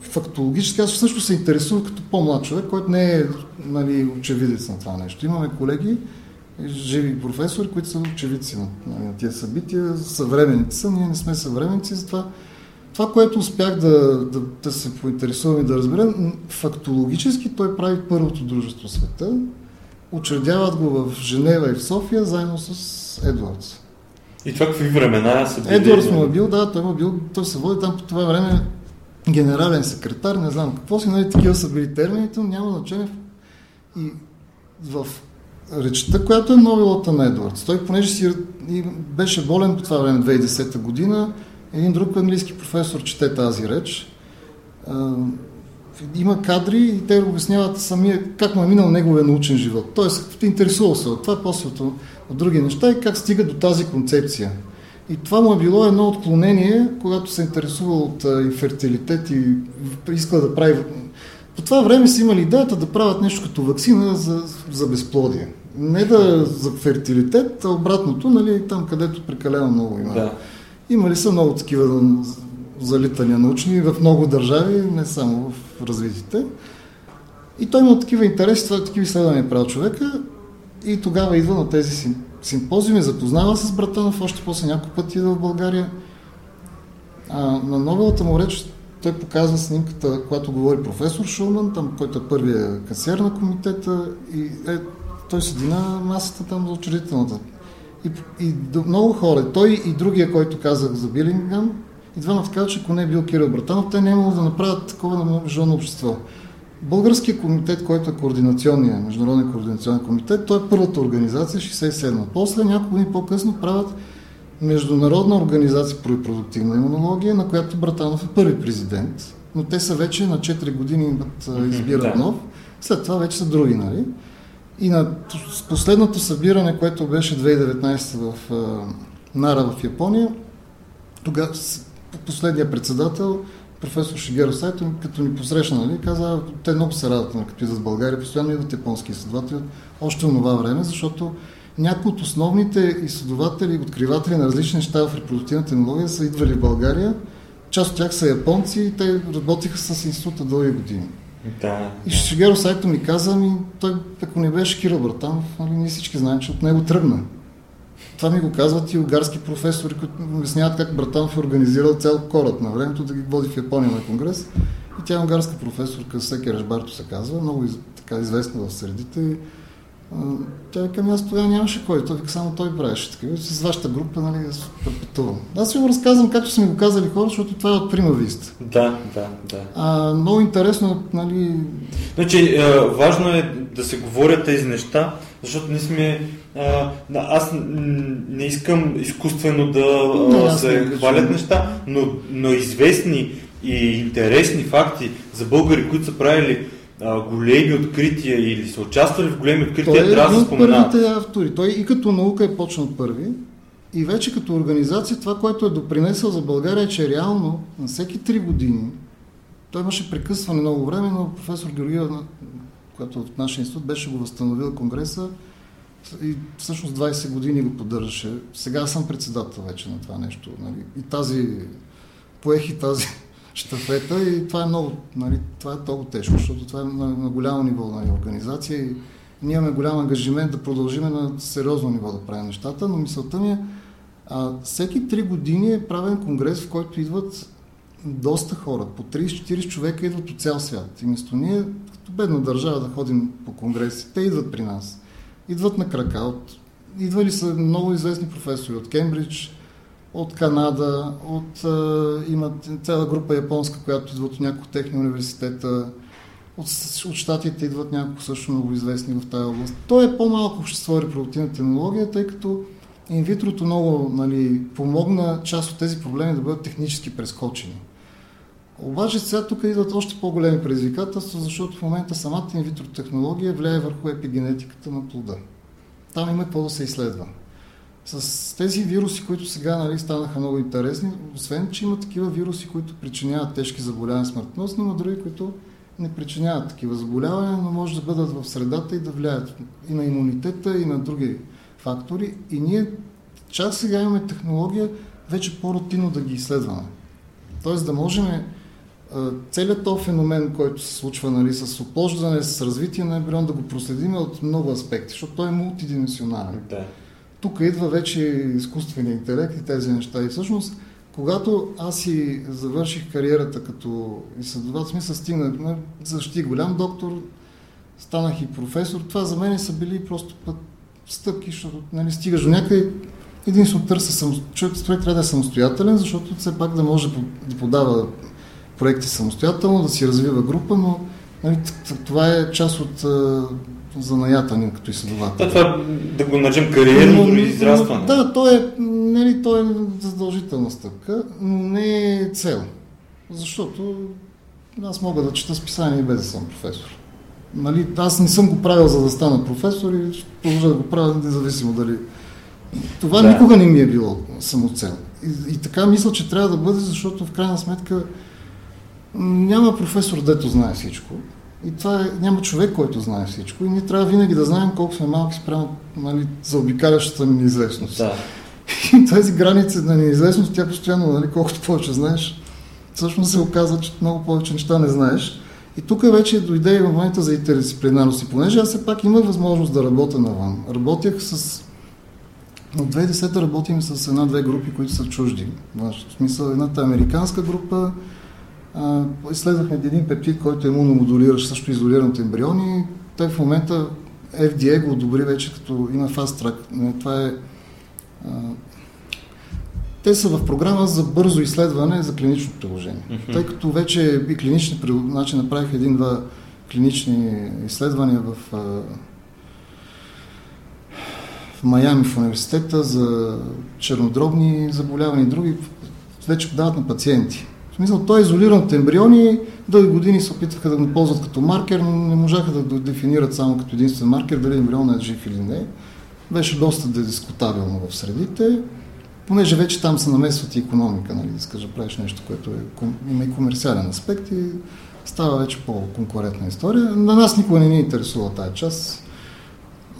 Speaker 2: фактологически аз също се интересувам като по-млад човек, който не е нали, очевидец на това нещо. Имаме колеги, живи професори, които са очевидци на, нали, на тия събития, съвременници са, ние не сме съвременници, затова това, което успях да, да, да се поинтересувам и да разбера, фактологически той прави първото дружество в света, Учредяват го в Женева и в София, заедно с Едвардс.
Speaker 1: И това какви времена са били?
Speaker 2: Едвардс му е бил, да, той, му е бил, той се води там по това време генерален секретар, не знам какво си, нали, такива са били термините, но няма значение. И в речта, която е новилата на Едвардс, той понеже си беше болен по това време, 2010 година, един друг английски професор чете тази реч има кадри и те обясняват самия как му е минал неговия научен живот. Тоест, те интересува се от това, после от, от други неща и как стига до тази концепция. И това му е било едно отклонение, когато се интересува от инфертилитет и иска да прави... По това време са имали идеята да правят нещо като вакцина за, за безплодие. Не да за фертилитет, а обратното, нали, там където прекалено много има. Да. Имали са много такива залитания научни в много държави, не само в развитите. И той има такива интереси, това такива изследвания правил човека и тогава идва на тези симпозиуми, запознава се с Братанов, още после няколко пъти идва в България. А, на новелата му реч той показва снимката, когато говори професор Шулман, там, който е първия касиер на комитета и е, той седи на масата там за учредителната. И, и много хора, той и другия, който казах за Билингъм, и двамата казват, че ако не е бил Кирил Братанов, те не е да направят такова на международно общество. Българският комитет, който е координационният, международен координационен комитет, той е първата организация, 67 После няколко години по-късно правят международна организация по репродуктивна имунология, на която Братанов е първи президент, но те са вече на 4 години имат, избират нов, след това вече са други, нали? И на последното събиране, което беше 2019 в Нара в Япония, тогава последния председател, професор Шигеро Сайто, като ни посрещна, нали, каза, те много се радват, нали, като идват в България, постоянно идват японски изследователи, още от това време, защото някои от основните изследователи откриватели на различни неща в репродуктивна технология са идвали в България. Част от тях са японци и те работиха с института дълги години.
Speaker 1: Да.
Speaker 2: И Шигеро Сайто ми каза, ми, той, ако не беше Кирил Братанов, нали, ние всички знаем, че от него тръгна. Това ми го казват и угарски професори, които обясняват как Братанов е организирал цял кораб на времето да ги води в Япония на конгрес. И тя е угарска професорка, Секи Рашбарто се казва, много така известна в средите. Тя вика, аз тогава нямаше кой, той вика, само той правеше така. С вашата група, нали, аз пътувам. Аз ви го разказвам, както са ми го казали хора, защото това е от прима виста.
Speaker 1: Да, да, да.
Speaker 2: А, много интересно, нали...
Speaker 1: Значи, е, важно е да се говорят тези неща, защото ние сме... А, аз не искам изкуствено да не, се хвалят неща, но, но известни и интересни факти за българи, които са правили а, големи открития или са участвали в големи открития,
Speaker 2: Той е трябва да споменават. първите автори. Той и като наука е почнал първи, и вече като организация това, което е допринесъл за България е, че реално на всеки три години той имаше прекъсване много време, но професор Георгиева, която в нашия институт беше го възстановил конгреса и всъщност 20 години го поддържаше. Сега съм председател вече на това нещо. Нали? И тази поех и тази штафета и това е много, нали, това е много тежко, защото това е на, на голямо ниво на нали, организация и ние имаме голям ангажимент да продължим на сериозно ниво да правим нещата, но мисълта ми е, а, всеки три години е правен конгрес, в който идват доста хора, по 30-40 човека идват от цял свят. И вместо ние, като бедна държава, да ходим по конгреси, те идват при нас. Идват на крака. От... Идвали са много известни професори от Кембридж, от Канада, от, а, имат цяла група японска, която идват от няколко техни университета, от, от щатите идват няколко също много известни в тази област. То е по-малко общество репродуктивна технология, тъй като инвитрото много нали, помогна част от тези проблеми да бъдат технически прескочени. Обаче сега тук идват още по-големи предизвикателства, защото в момента самата инвитро технология влияе върху епигенетиката на плода. Там има какво да се изследва. С тези вируси, които сега нали, станаха много интересни, освен, че има такива вируси, които причиняват тежки заболявания смъртност, но други, които не причиняват такива заболявания, но може да бъдат в средата и да влияят и на имунитета, и на други фактори. И ние чак сега имаме технология вече по-рутинно да ги изследваме. Тоест да можем целият този феномен, който се случва нали, с оплождане, с развитие на ембрион, да го проследим от много аспекти, защото той е мултидименsionален. Да тук идва вече изкуствения интелект и тези неща. И всъщност, когато аз си завърших кариерата като изследовател, смисъл стигнах, защити голям доктор, станах и професор, това за мен са били просто път стъпки, защото нали, стигаш до някъде единствено търся съм, човек, човек трябва да е самостоятелен, защото все пак да може да подава проекти самостоятелно, да си развива група, но нали, това е част от занаята ни като изследовател.
Speaker 1: Да, това да го наречем кариерно дори израстване.
Speaker 2: Да, то е, нали, то е задължителна стъпка, но не е цел. Защото аз мога да чета списание без да съм професор. Нали, аз не съм го правил за да стана професор и ще продължа да го правя независимо дали... Това да. никога не ми е било самоцел. И, и така мисля, че трябва да бъде, защото в крайна сметка няма професор, дето знае всичко. И това е, няма човек, който знае всичко. И ние трябва винаги да знаем колко сме малки спрямо нали, за обикалящата неизвестност.
Speaker 1: Да.
Speaker 2: И тези граници на неизвестност, тя постоянно, нали, колкото повече знаеш, всъщност се оказва, че много повече неща не знаеш. И тук вече дойде и момента за интердисциплинарност. И понеже аз все пак имах възможност да работя навън, работях с... От 2010 работим с една-две групи, които са чужди. В смисъл, едната е американска група, изследвахме един пептид, който е имуномодулиращ, също изолиран от ембриони. Той в момента FDA го одобри вече като има fast track. Това е те са в програма за бързо изследване за клинично приложение. Mm-hmm. Тъй като вече и клинични, значи направих един-два клинични изследвания в, в Майами в университета за чернодробни заболявания и други, вече дават на пациенти. В смисъл, той е изолиран от ембриони, дълги години се опитаха да го ползват като маркер, но не можаха да го дефинират само като единствен маркер, дали ембрионът е жив или не. Беше доста дискутабилно в средите понеже вече там се намесват и економика, нали, искаш да правиш нещо, което е, има и комерциален аспект и става вече по-конкурентна история. На нас никога не ни интересува тази част.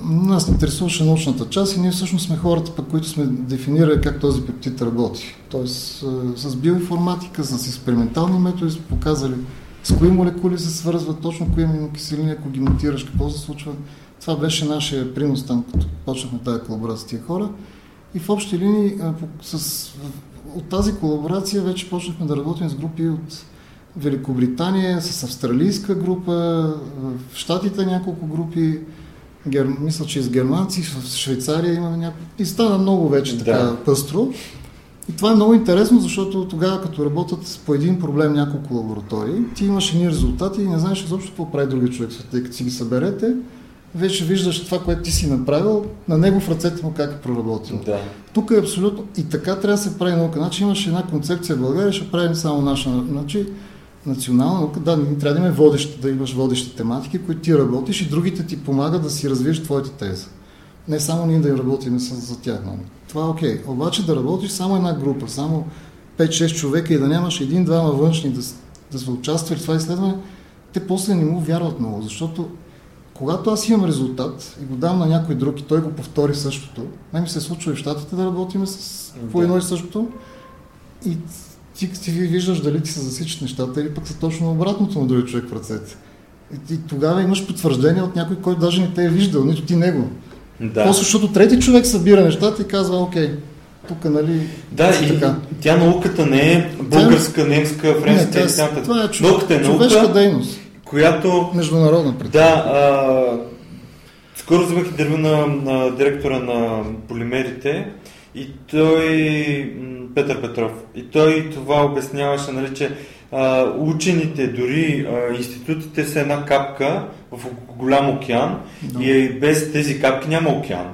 Speaker 2: Нас ни интересуваше научната част и ние всъщност сме хората, пък, които сме дефинирали как този пептид работи. Тоест с биоинформатика, с експериментални методи сме показали с кои молекули се свързват, точно кои аминокиселини, ако ги мутираш, какво се случва. Това беше нашия принос там, като почнахме тази колаборация с тия хора. И в общи линии с, от тази колаборация вече почнахме да работим с групи от Великобритания, с австралийска група, в Штатите няколко групи, гер... мисля, че и с германци, в Швейцария имаме няколко. И стана много вече така да. пъстро. И това е много интересно, защото тогава, като работят по един проблем няколко лаборатории, ти имаш едни резултати и не знаеш изобщо какво прави други човек, тъй като си ги съберете вече виждаш това, което ти си направил, на него в ръцете му как е проработил.
Speaker 1: Да.
Speaker 2: Тук е абсолютно... И така трябва да се прави наука. Значи имаш една концепция в България, ще правим само наша... Значи, национална наука, да, не трябва да, водещ, да имаш водещи тематики, които ти работиш и другите ти помагат да си развиеш твоята теза. Не само ние да работим за тях. Нали? Това е окей. Okay. Обаче да работиш само една група, само 5-6 човека и да нямаш един-двама външни да, да са участвали в това изследване, те после не му вярват много, защото когато аз имам резултат и го дам на някой друг и той го повтори същото, най ми се случва и в щатите да работим с по едно и същото и ти, ти виждаш дали ти се засичат нещата или пък са точно обратното на другия човек в ръцете. И, и тогава имаш потвърждение от някой, който даже не те е виждал, нито ти него. Да. После, защото трети човек събира нещата и казва, окей, тук, нали,
Speaker 1: да, и така. тя науката не е българска, немска, френска,
Speaker 2: не, тя, това е човек, науката е наука, дейност
Speaker 1: която...
Speaker 2: Международна
Speaker 1: предприятие. Да, а, скоро вземах интервю на, на директора на полимерите и той, Петър Петров, и той това обясняваше, нали, че а, учените, дори а, институтите са една капка в голям океан да. и без тези капки няма океан.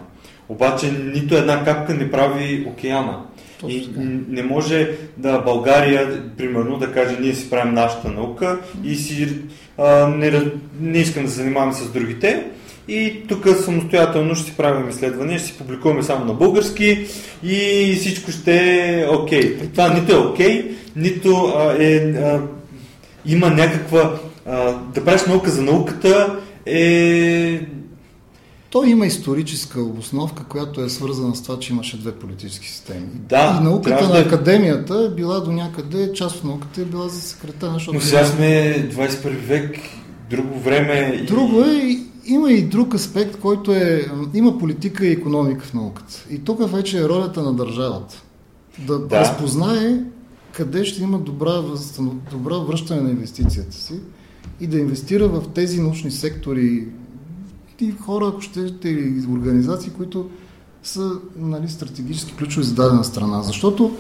Speaker 1: Обаче нито една капка не прави океана. И не може да България, примерно, да каже, ние си правим нашата наука и си а, не, не искам да се занимавам с другите. И тук самостоятелно ще си правим изследвания, ще си публикуваме само на български и всичко ще е окей. Okay. Това нито е окей, okay, нито а, е, а, има някаква... А, да правиш наука за науката е
Speaker 2: той има историческа обосновка, която е свързана с това, че имаше две политически системи.
Speaker 1: Да,
Speaker 2: и науката на академията е била до някъде, част от науката е била за секретар.
Speaker 1: Но сега сме 21 век, друго време.
Speaker 2: Друго е, има и друг аспект, който е, има политика и економика в науката. И тук вече е ролята на държавата. Да, да. разпознае къде ще има добра, добра връщане на инвестицията си и да инвестира в тези научни сектори, и хора, ако щете, или организации, които са нали, стратегически ключови за дадена страна. Защото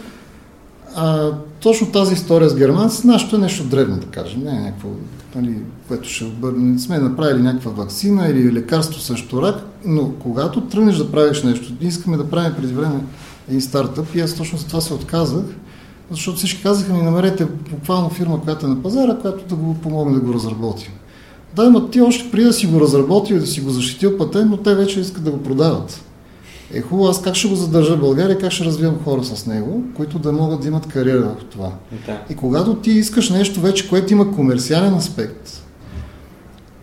Speaker 2: а, точно тази история с германците, нашето е нещо древно, да кажем. Не е някакво, нали, което ще обърне. Не сме направили някаква вакцина или лекарство срещу рак, но когато тръгнеш да правиш нещо, искаме да правим преди време един стартъп и аз точно за това се отказах, защото всички казаха ми, намерете буквално фирма, която е на пазара, която да го помогне да го разработим. Да, но ти още преди да си го разработил и да си го защитил патент, но те вече искат да го продават. Е хубаво, аз как ще го задържа в България, как ще развивам хора с него, които да могат да имат кариера в това.
Speaker 1: Да.
Speaker 2: И когато ти искаш нещо вече, което има комерциален аспект,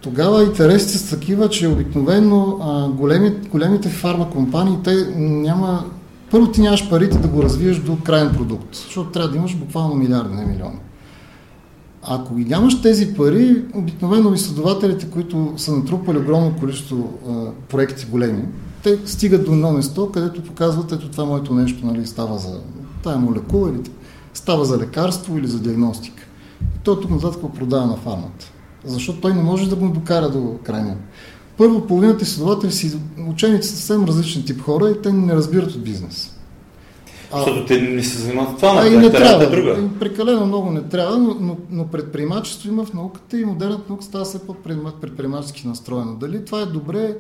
Speaker 2: тогава интересите са такива, че обикновено а, големи, големите фарма компании, те няма... Първо ти нямаш парите да го развиеш до крайен продукт, защото трябва да имаш буквално милиарди, не милиони. Ако ги нямаш тези пари, обикновено изследователите, които са натрупали огромно количество а, проекти големи, те стигат до едно место, където показват, ето това моето нещо нали, става за тая молекула или става за лекарство или за диагностика. и той тук нататък го продава на фармата. Защото той не може да го докара до крайния. Първо, половината изследователи си ученици са съвсем различен тип хора и те не разбират от бизнес.
Speaker 1: А, Защото те не се занимават това,
Speaker 2: а, и не трябва. Друга. Прекалено много не трябва, но, но, но предприемачество има в науката и модерната наука става все по-предприемачески настроена. Дали това е добре.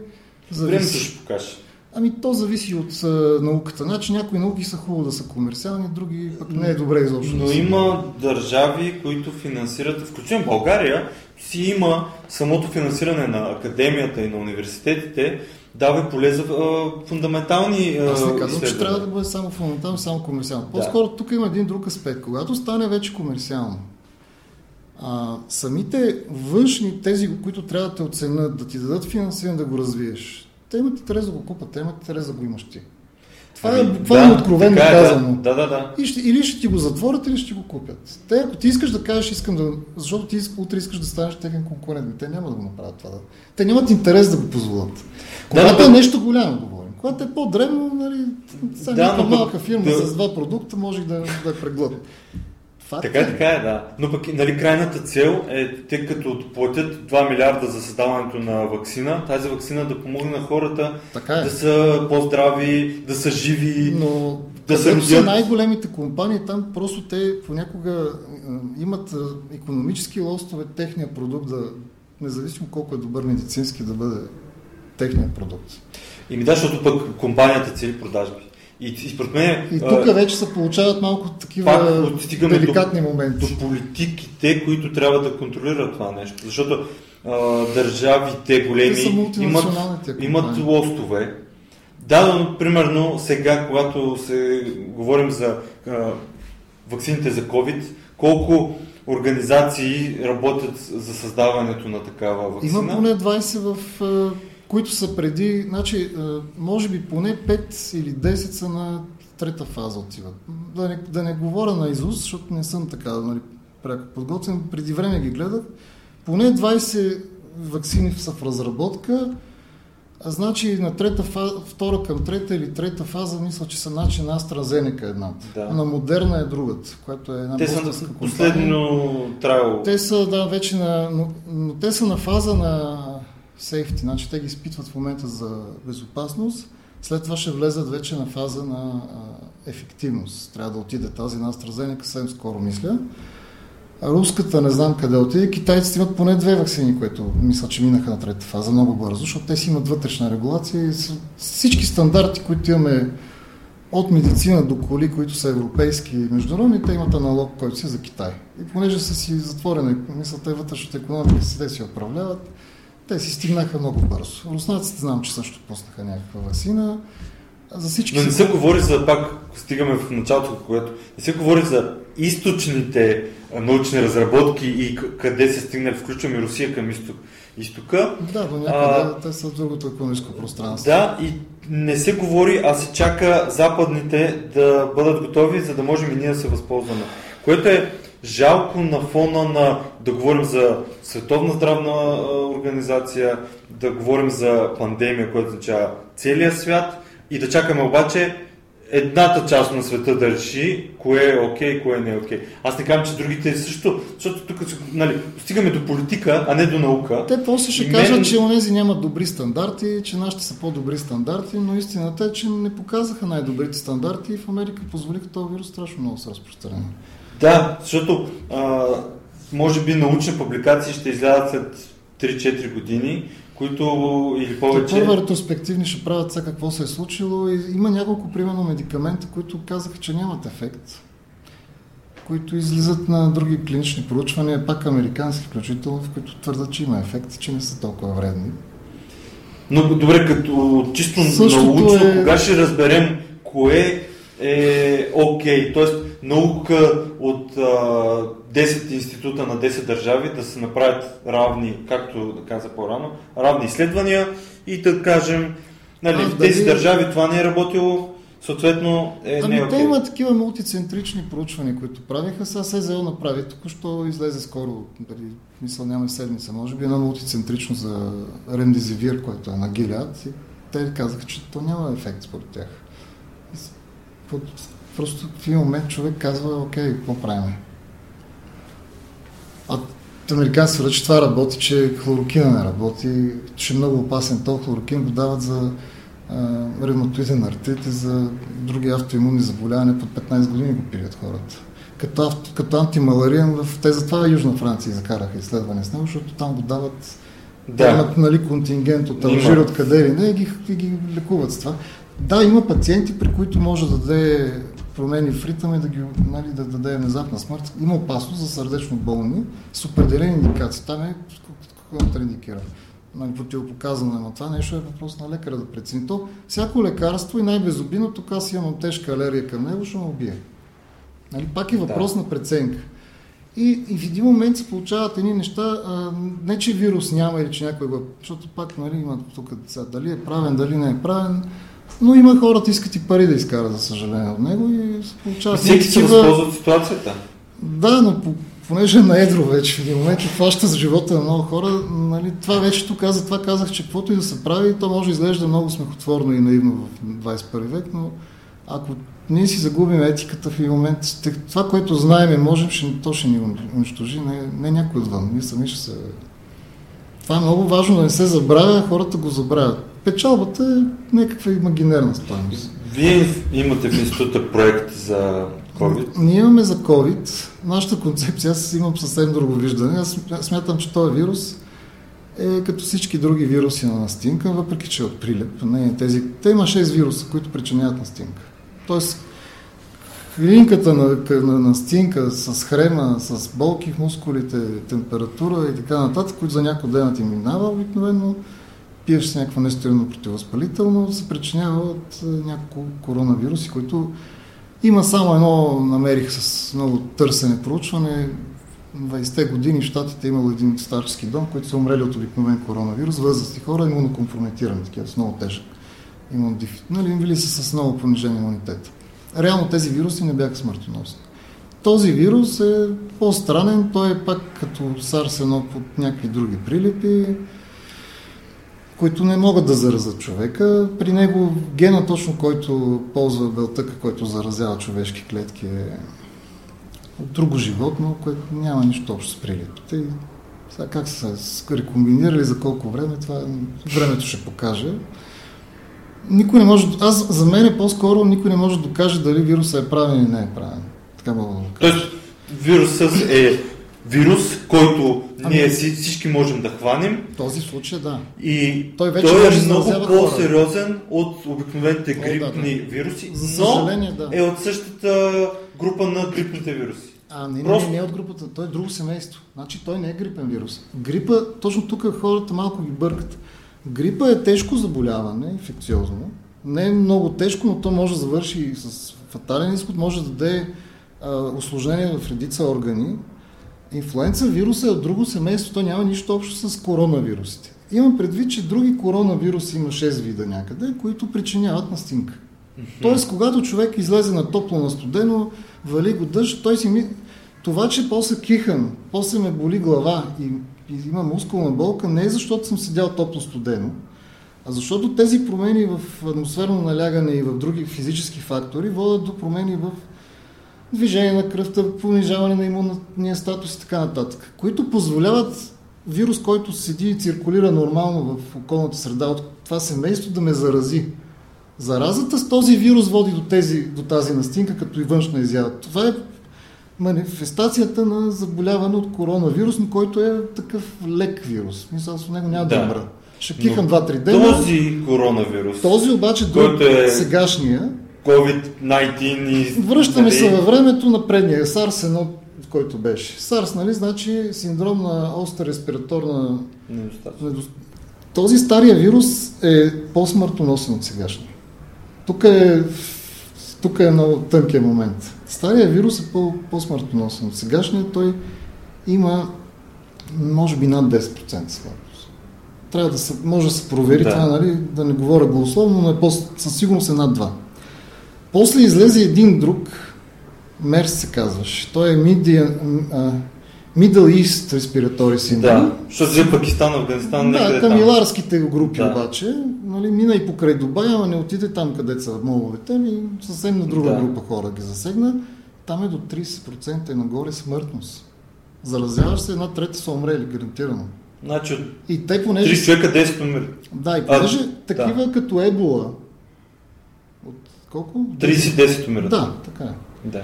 Speaker 1: Времето ще покаже.
Speaker 2: Ами то зависи от а, науката. Значи някои науки са хубаво да са комерциални, други пък не е добре изобщо.
Speaker 1: Но
Speaker 2: да
Speaker 1: има държави, които финансират, включително България, си има самото финансиране на академията и на университетите, дава поле за а, фундаментални
Speaker 2: Аз не казвам, че трябва да бъде само фундаментално, само комерциално. По-скоро да. тук има един друг аспект. Когато стане вече комерциално, а, самите външни, тези, които трябва да те оценят, да ти дадат финансиране да го развиеш, те имат интерес да го купат, те имат интерес да го имаш ти. Това ами, е буквално да, откровенно е, казано.
Speaker 1: Да, да, да.
Speaker 2: И ще, или ще ти го затворят, или ще ти го купят. Те, ако ти искаш да кажеш, искам да. Защото ти утре искаш да станеш техен конкурент, те няма да го направят това. Да. Те нямат интерес да го позволят. Когато да, е нещо голямо, говорим. Когато е по-древно, нали, сега да, малка фирма да, с два продукта може да, да е преглътне.
Speaker 1: Факт така е, така е, да. Но пък нали, крайната цел е, те като платят 2 милиарда за създаването на вакцина, тази вакцина да помогне на хората
Speaker 2: така е.
Speaker 1: да са по-здрави, да са живи,
Speaker 2: Но,
Speaker 1: да
Speaker 2: се родят. най-големите компании, там просто те понякога имат економически лостове техния продукт да, независимо колко е добър медицински, да бъде техния продукт.
Speaker 1: И ми да, защото пък компанията цели продажби. И, и според мен...
Speaker 2: И тук вече се получават малко такива деликатни
Speaker 1: до,
Speaker 2: моменти.
Speaker 1: До политиките, които трябва да контролират това нещо. Защото а, държавите големи имат, имат лостове. Да, но примерно сега, когато се говорим за а, вакцините за COVID, колко организации работят за създаването на такава вакцина?
Speaker 2: Има поне 20 в които са преди, значи, е, може би поне 5 или 10 са на трета фаза отиват. Да не, да не говоря на Изус, защото не съм така нали, пряко подготвен, преди време ги гледах. Поне 20 вакцини са в разработка, а значи на трета фаза, втора към трета или трета фаза, мисля, че са начин на AstraZeneca едната. Да. На Модерна е другата, която е една
Speaker 1: Те са на последно трайл.
Speaker 2: Те са, да, вече на... Но, но те са на фаза на сейфти, значи те ги изпитват в момента за безопасност, след това ще влезат вече на фаза на а, ефективност. Трябва да отиде тази на AstraZeneca съвсем скоро, мисля. Руската не знам къде отиде. Китайците имат поне две вакцини, които мисля, че минаха на трета фаза много бързо, защото те си имат вътрешна регулация и всички стандарти, които имаме от медицина до коли, които са европейски и международни, те имат аналог, който си е за Китай. И понеже са си затворени, мисля, те вътрешната економика си те си управляват, те си стигнаха много бързо. Руснаците знам, че също пуснаха някаква вакцина.
Speaker 1: За всички Но не се говори за, пак стигаме в началото, което не се говори за източните научни разработки и къде се стигнали, включвам и Русия към изток, изтока.
Speaker 2: Да, до някъде а, те са в другото економическо пространство.
Speaker 1: Да, и не се говори, а се чака западните да бъдат готови, за да можем и ние да се възползваме. Което е жалко на фона на да говорим за Световна здравна организация, да говорим за пандемия, която означава целият свят и да чакаме обаче едната част на света да реши кое е окей, okay, кое не е окей. Okay. Аз не казвам, че другите също, защото тук нали, стигаме до политика, а не до наука.
Speaker 2: Те после ще кажат, мен... че онези нямат добри стандарти, че нашите са по-добри стандарти, но истината е, че не показаха най-добрите стандарти и в Америка позволиха този вирус страшно много се разпространява.
Speaker 1: Да, защото а, може би научни публикации ще излязат след 3-4 години, които или повече...
Speaker 2: Те ретроспективни ще правят сега какво се е случило и има няколко, примерно, медикамента, които казаха, че нямат ефект, които излизат на други клинични проучвания, пак американски включително, в които твърдат, че има ефект, че не са толкова вредни.
Speaker 1: Но добре, като чисто Същото научно, е... кога ще разберем кое е окей. Okay. Тоест, наука от а, 10 института на 10 държави да се направят равни, както да каза по-рано, равни изследвания и да кажем, нали, в тези дали... държави това не е работило, съответно е
Speaker 2: ами
Speaker 1: не е
Speaker 2: те имат такива мултицентрични проучвания, които правиха. Сега СЗО направи, току-що излезе скоро, дали, мисъл няма и седмица, може би едно мултицентрично за ремдизивир, който е на Гилиад и те казаха, че то няма ефект според тях. Просто в един момент човек казва, окей, какво правим? американците твърдят, че това работи, че хлорокина не работи, че е много опасен. То хлорокин го дават за ревматоиден артрит и за други автоимунни заболявания под 15 години го пият хората. Като, като антималариен, в, те затова Южна Франция закараха изследване с него, защото там го дават да. имат нали, контингент от Алжир, от къде ли не, и ги, и ги лекуват с това. Да, има пациенти, при които може да даде промени в ритъм и да, ги, нали, да даде внезапна смърт. Има опасност за сърдечно болни с определени индикации. Там е контраиндикирано. Нали, противопоказано е на това нещо е въпрос на лекаря да прецени. То всяко лекарство и най-безобидното, аз имам тежка алергия към него, ще ме убие. Нали, пак е въпрос да. на преценка. И, и в един момент се получават едни неща, а, не че вирус няма или че някой го... Защото пак нали, има тук сега, дали е правен, дали не е правен. Но има хората, искат и пари да изкарат, за съжаление, от него и се получават...
Speaker 1: Всеки се възползва от ситуацията.
Speaker 2: Да, но по, понеже е на едро вече в един момент и хваща за живота на много хора, нали, това вече тук каза, това казах, че каквото и да се прави, то може да изглежда много смехотворно и наивно в 21 век, но ако ние си загубим етиката в един момент, това, което знаем и можем, ще, то ще ни унищожи, не, не някой отвън, ние сами ще се... Това е много важно да не се забравя, хората го забравят. Печалбата е някаква имагинерна стоеност.
Speaker 1: Вие имате в института проект за COVID?
Speaker 2: Ние имаме за COVID. Нашата концепция, аз имам съвсем друго виждане. Аз смятам, че този вирус е като всички други вируси на настинка, въпреки че е от прилеп. Не, тези, те има 6 вируса, които причиняват настинка. Тоест, клиниката на, на настинка с хрема, с болки в мускулите, температура и така нататък, които за няколко дена ти минава, обикновено пиеш някакво нестерилно противовъзпалително, се причинява от няколко коронавируси, които има само едно, намерих с много търсене, проучване. 20-те години в Штатите е имало един старчески дом, които са умрели от обикновен коронавирус, възрастни хора, имунокомпрометирани, такива с много тежък имунодифит. Нали, били са с много понижен имунитет. Реално тези вируси не бяха смъртоносни. Този вирус е по-странен, той е пак като SARS-1 под някакви други прилипи които не могат да заразят човека. При него гена точно, който ползва белтъка, който заразява човешки клетки е друго животно, което няма нищо общо с прилипите. И сега как са рекомбинирали, за колко време, това времето ще покаже. Никой не може, аз за мен е по-скоро никой не може да докаже дали вирусът е правен или не е правен. Така мога да
Speaker 1: кажа. Тоест, вирусът е вирус, който ами, ние всички можем да хванем.
Speaker 2: Този случай, да.
Speaker 1: И той, вече той е много по-сериозен от обикновените грипни О, да, да. вируси, За но да. е от същата група на грипните вируси.
Speaker 2: А, не, Просто... не, не, е от групата, той е друго семейство. Значи той не е грипен вирус. Грипа, точно тук хората малко ги бъркат. Грипа е тежко заболяване, инфекциозно. Не е много тежко, но то може да завърши с фатален изход, може да даде осложнение в редица органи, Инфлуенца вируса е от друго семейство, то няма нищо общо с коронавирусите. Имам предвид, че други коронавируси има 6 вида някъде, които причиняват настинка. Mm-hmm. Тоест, когато човек излезе на топло, на студено, вали го дъжд, той си ми... Това, че после кихан, после ме боли глава и, и има мускулна болка, не е защото съм седял топло-студено, а защото тези промени в атмосферно налягане и в други физически фактори водят до промени в движение на кръвта, понижаване на имунния статус и така нататък, които позволяват вирус, който седи и циркулира нормално в околната среда от това семейство да ме зарази. Заразата с този вирус води до, тези, до тази настинка, като и външна изява. Това е манифестацията на заболяване от коронавирус, но който е такъв лек вирус. Мисля, с него няма да, да умра. Ще кихам 2-3 дена.
Speaker 1: Този коронавирус.
Speaker 2: Този обаче, който е сегашния,
Speaker 1: COVID-19 и...
Speaker 2: Връщаме нали... се във времето на предния SARS едно, който беше. SARS, нали, значи синдром на остра респираторна недостатъчност. Този стария вирус е по-смъртоносен от сегашния. Тук е, тук е много тънкият момент. Стария вирус е по, по-смъртоносен от сегашния. Той има, може би, над 10% смъртност. Трябва да се, може да се провери да. това, нали, да не говоря голословно, но е по, със сигурност е над 2. После излезе един друг, Мерс се казваше. Той е Middle, East Respiratory Syndrome.
Speaker 1: Да, защото е Пакистан, Афганистан,
Speaker 2: Да, камиларските групи да. обаче. Нали, мина и покрай Дубай, ама не отиде там, където са моловете, ми съвсем на друга да. група хора ги засегна. Там е до 30% и нагоре смъртност. заразяваш се, една трета са умрели, гарантирано.
Speaker 1: Значи
Speaker 2: И те понеже...
Speaker 1: 3 човека 10 умрели.
Speaker 2: Да, и понеже
Speaker 1: А,
Speaker 2: такива
Speaker 1: да.
Speaker 2: като ебола, от колко?
Speaker 1: 30-10 умират.
Speaker 2: Да, така е.
Speaker 1: да.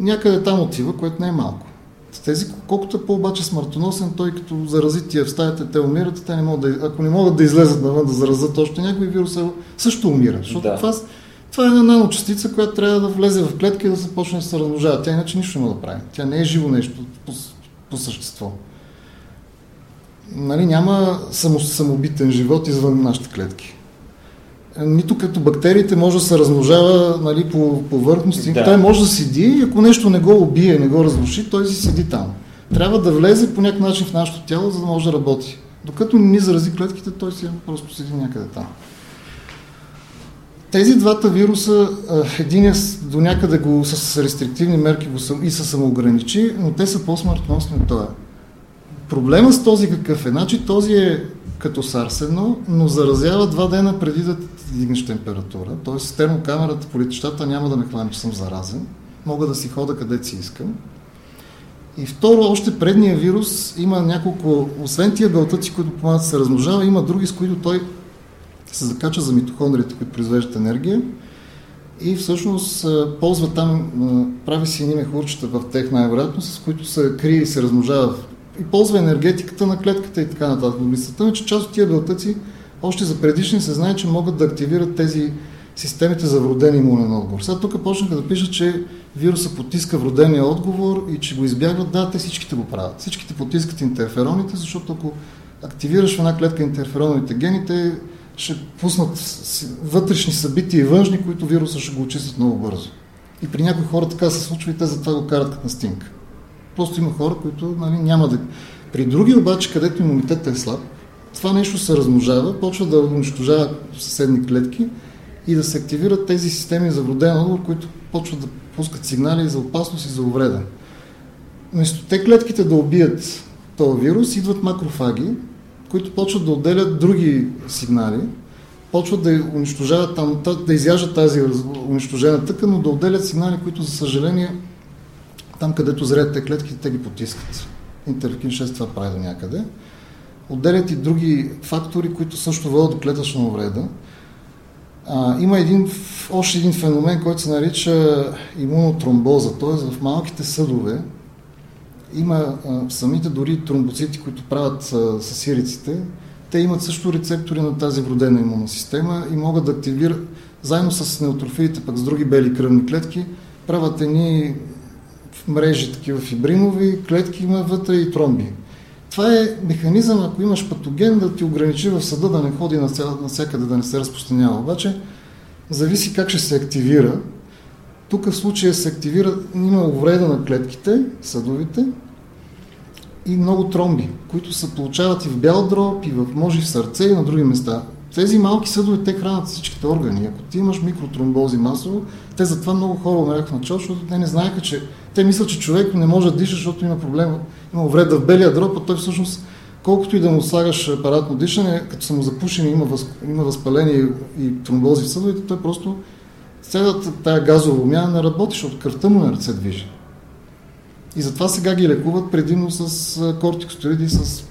Speaker 2: Някъде там отива, което не е малко. С Тези, колкото е по-обаче смъртоносен, той като зарази тия в стаята, те умират, те не могат да, ако не могат да излезат навън да заразят още някой вирус, е- също умира. Защото
Speaker 1: Да.
Speaker 2: това, това е една наночастица, която трябва да влезе в клетка и да се почне да се размножава. Тя иначе нищо не да прави. Тя не е живо нещо по, по същество. Нали, няма само, самобитен живот извън нашите клетки. Нито като бактериите може да се размножава нали, по повърхности.
Speaker 1: Да.
Speaker 2: Той може да седи и ако нещо не го убие, не го разруши, той си седи там. Трябва да влезе по някакъв начин в нашето тяло, за да може да работи. Докато не ни зарази клетките, той си просто седи някъде там. Тези двата вируса, един до някъде го с рестриктивни мерки го и се самоограничи, но те са по-смъртносни от това. Проблема с този какъв е? Значи този е като сарсено, но заразява два дена преди да ти дигнеш температура. Т.е. с термокамерата по летищата няма да ме хване, че съм заразен. Мога да си хода където си искам. И второ, още предния вирус има няколко, освен тия белтъци, които помагат се размножава, има други, с които той се закача за митохондрите, които произвеждат енергия и всъщност ползва там, прави си едни мехурчета в тех най-вероятно, с които се крие и се размножава и ползва енергетиката на клетката и така нататък. Мисълта е, че част от тия белтъци още за предишни се знае, че могат да активират тези системите за вроден имунен отговор. Сега тук почнаха да пишат, че вируса потиска вродения отговор и че го избягват. Да, те всичките го правят. Всичките потискат интерфероните, защото ако активираш в една клетка интерфероновите гени, те ще пуснат вътрешни събития и външни, които вируса ще го очистят много бързо. И при някои хора така се случва и те затова го карат като на стинка. Просто има хора, които нали, няма да... При други обаче, където имунитетът е слаб, това нещо се размножава, почва да унищожава съседни клетки и да се активират тези системи за вроден отговор, които почват да пускат сигнали за опасност и за увреда. Вместо те клетките да убият този вирус, идват макрофаги, които почват да отделят други сигнали, почват да унищожават там, та- да изяждат тази унищожена тъкан, но да отделят сигнали, които за съжаление там където зреят те клетки, те ги потискат. Интерлeukin 6 това прави до някъде. Отделят и други фактори, които също водят до клетъчна увреда. А, има един, още един феномен, който се нарича имунотромбоза, т.е. в малките съдове има а, самите дори тромбоцити, които правят а, с сириците, те имат също рецептори на тази вродена имунна система и могат да активират, заедно с неутрофилите, пък с други бели кръвни клетки, правят едни мрежи, такива фибринови, клетки има вътре и тромби. Това е механизъм, ако имаш патоген, да ти ограничи в съда да не ходи навсякъде, да не се разпространява. Обаче, зависи как ще се активира. Тук в случая се активира, има увреда на клетките, съдовите и много тромби, които се получават и в бял дроб, и в, може и в сърце, и на други места. Тези малки съдове, те хранят всичките органи. Ако ти имаш микротромбози масово, те затова много хора умряха в начало, защото те не знаеха, че те мислят, че човек не може да диша, защото има проблем, има увреда в белия дроб, а той всъщност колкото и да му слагаш апаратно дишане, като са му запушени, има, въз, има възпаление и, тромбози в съдовете, той просто цялата тая газова обмяна не работи, защото кръвта му не се движи. И затова сега ги лекуват предимно с а, кортикостероиди и с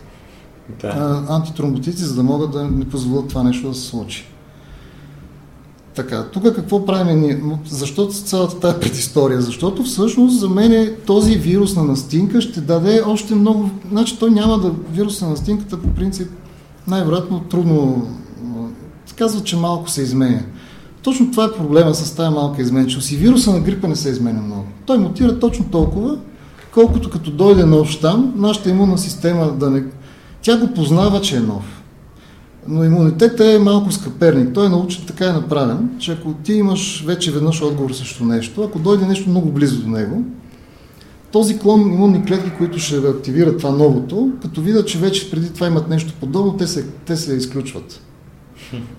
Speaker 1: Да.
Speaker 2: антитромботици, за да могат да не позволят това нещо да се случи. Така, тук какво правим ние? Защо цялата тази предистория? Защото всъщност за мен е този вирус на настинка ще даде още много... Значи той няма да... Вирус на настинката по принцип най-вероятно трудно... Казва, че малко се изменя. Точно това е проблема с тази малка изменчивост. И вируса на грипа не се изменя много. Той мутира точно толкова, колкото като дойде нов щам, нашата имунна система да не... Тя го познава, че е нов. Но имунитетът е малко скъперник. Той е научен, така е направен, че ако ти имаш вече веднъж отговор срещу нещо, ако дойде нещо много близо до него, този клон имунни клетки, които ще активират това новото, като видят, че вече преди това имат нещо подобно, те се, те се изключват.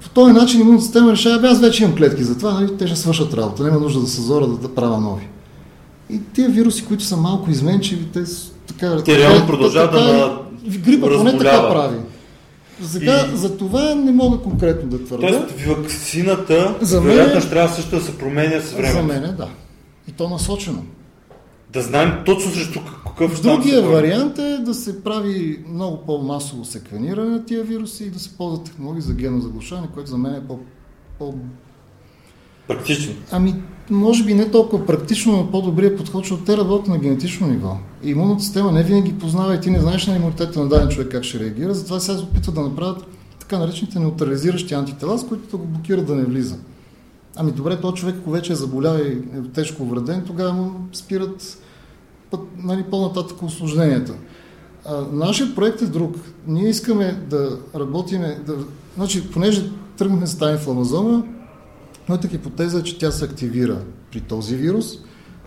Speaker 2: По този начин имунната система решава, аз вече имам клетки, затова нали, те ще свършат работа, няма нужда да се зора да, да правя нови. И тия вируси, които са малко изменчиви, те така...
Speaker 1: Те реално продължават да
Speaker 2: Грипа поне така прави. Сега,
Speaker 1: И-
Speaker 2: за това не мога конкретно да твърда.
Speaker 1: Тоест, вакцината,
Speaker 2: За мен-
Speaker 1: вероятно, ще трябва също да се променя с
Speaker 2: За
Speaker 1: времето.
Speaker 2: мен е да. И то насочено.
Speaker 1: да знаем точно срещу какъв
Speaker 2: Другия вариант е да се прави много по-масово секвениране на тия вируси и да се ползват технологии за генно заглушаване, което за мен е по, по...
Speaker 1: Практично.
Speaker 2: Ами, може би не толкова практично, но по-добрият подход, защото те работят на генетично ниво. И имунната система не винаги познава и ти не знаеш на имунитета на даден човек как ще реагира, затова сега се опитват да направят така наречените неутрализиращи антитела, с които да го блокират да не влиза. Ами добре, този човек, ако вече е заболял и е тежко вреден, тогава му спират път, нали, по-нататък осложненията. А, нашият проект е друг. Ние искаме да работиме, да, значи, понеже тръгнахме с тази инфламазома, моята хипотеза е, че тя се активира при този вирус,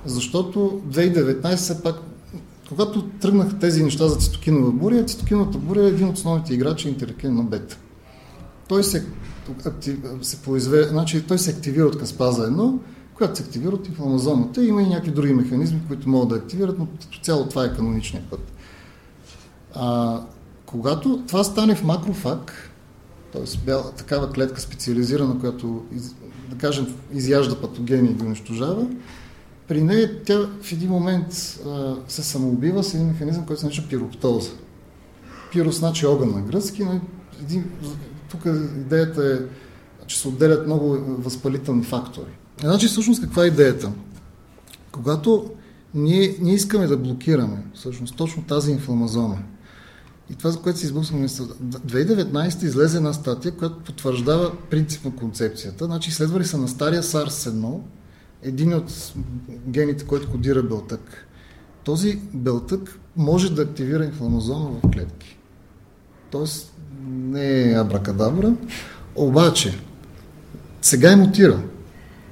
Speaker 2: защото 2019 все пак, когато тръгнаха тези неща за цитокинова буря, цитокиновата буря е един от основните играчи интерлекен на бета. Той се, актив, се произве, значи, той се активира от Каспаза 1, която се активира от инфламазоната. Има и някакви други механизми, които могат да активират, но като цяло това е каноничният път. А, когато това стане в макрофаг, т.е. такава клетка специализирана, която, да кажем, изяжда патогени и ги унищожава, при нея тя в един момент а, се самоубива с един механизъм, който се нарича пироптоза. Пирос значи огън на гръцки, но един, тук идеята е, че се отделят много възпалителни фактори. Значи всъщност каква е идеята? Когато ние, ние искаме да блокираме всъщност точно тази инфламазона, и това, за което си избухнахме, 2019 излезе една статия, която потвърждава принципно концепцията. Значи изследвали са на стария SARS-1, един от гените, който кодира белтък. Този белтък може да активира инфламазона в клетки. Тоест не е абракадабра, обаче сега е мутира.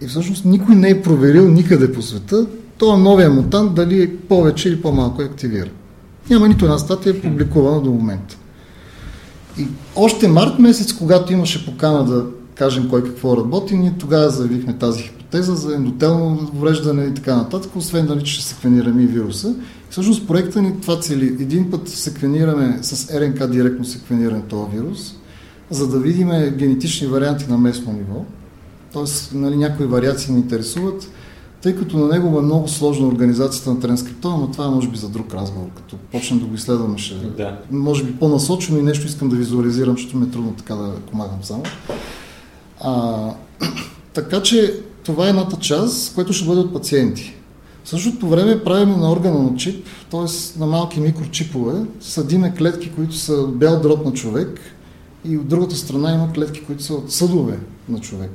Speaker 2: И всъщност никой не е проверил никъде по света този новия мутант дали е повече или по-малко е активира. Няма нито една статия публикувана до момента. И още март месец, когато имаше покана да кажем кой какво работи, ние тогава заявихме тази хипотеза за ендотелно увреждане и така нататък, освен дали ще секвенираме и вируса. И всъщност проекта ни това цели. Един път секвенираме с РНК директно секвениране този вирус, за да видим генетични варианти на местно ниво, т.е. Нали, някои вариации ни интересуват, тъй като на него е много сложна организацията на транскриптома, но това е може би за друг разговор. Като почнем да го изследваме, ще да. може би по-насочено и нещо искам да визуализирам, защото ми е трудно така да помагам само. А, така че това е едната част, което ще бъде от пациенти. В същото време правим на органа на чип, т.е. на малки микрочипове, съдиме клетки, които са бял дроб на човек и от другата страна има клетки, които са от съдове на човек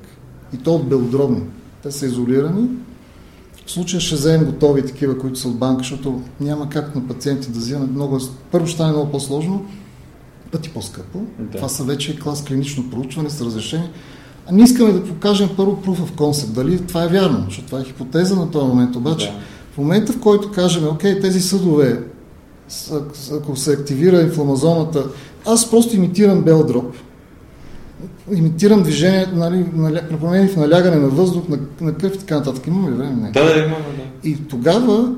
Speaker 2: и то от белодробни. Те са изолирани. В случая ще вземем готови такива, които са от банка, защото няма как на пациенти да вземат много. Първо ще стане много по-сложно, пъти по-скъпо. Да. Това са вече клас клинично проучване с разрешение. А ние искаме да покажем първо proof of concept, дали това е вярно, защото това е хипотеза на този момент. Обаче, да. в момента в който кажем, окей, тези съдове, ако се активира инфламазоната, аз просто имитирам бел дроп, имитирам движение, нали, промени в налягане на въздух, на, на кръв и така нататък. Имаме ли време? Не.
Speaker 1: Да, да, имаме, да.
Speaker 2: И тогава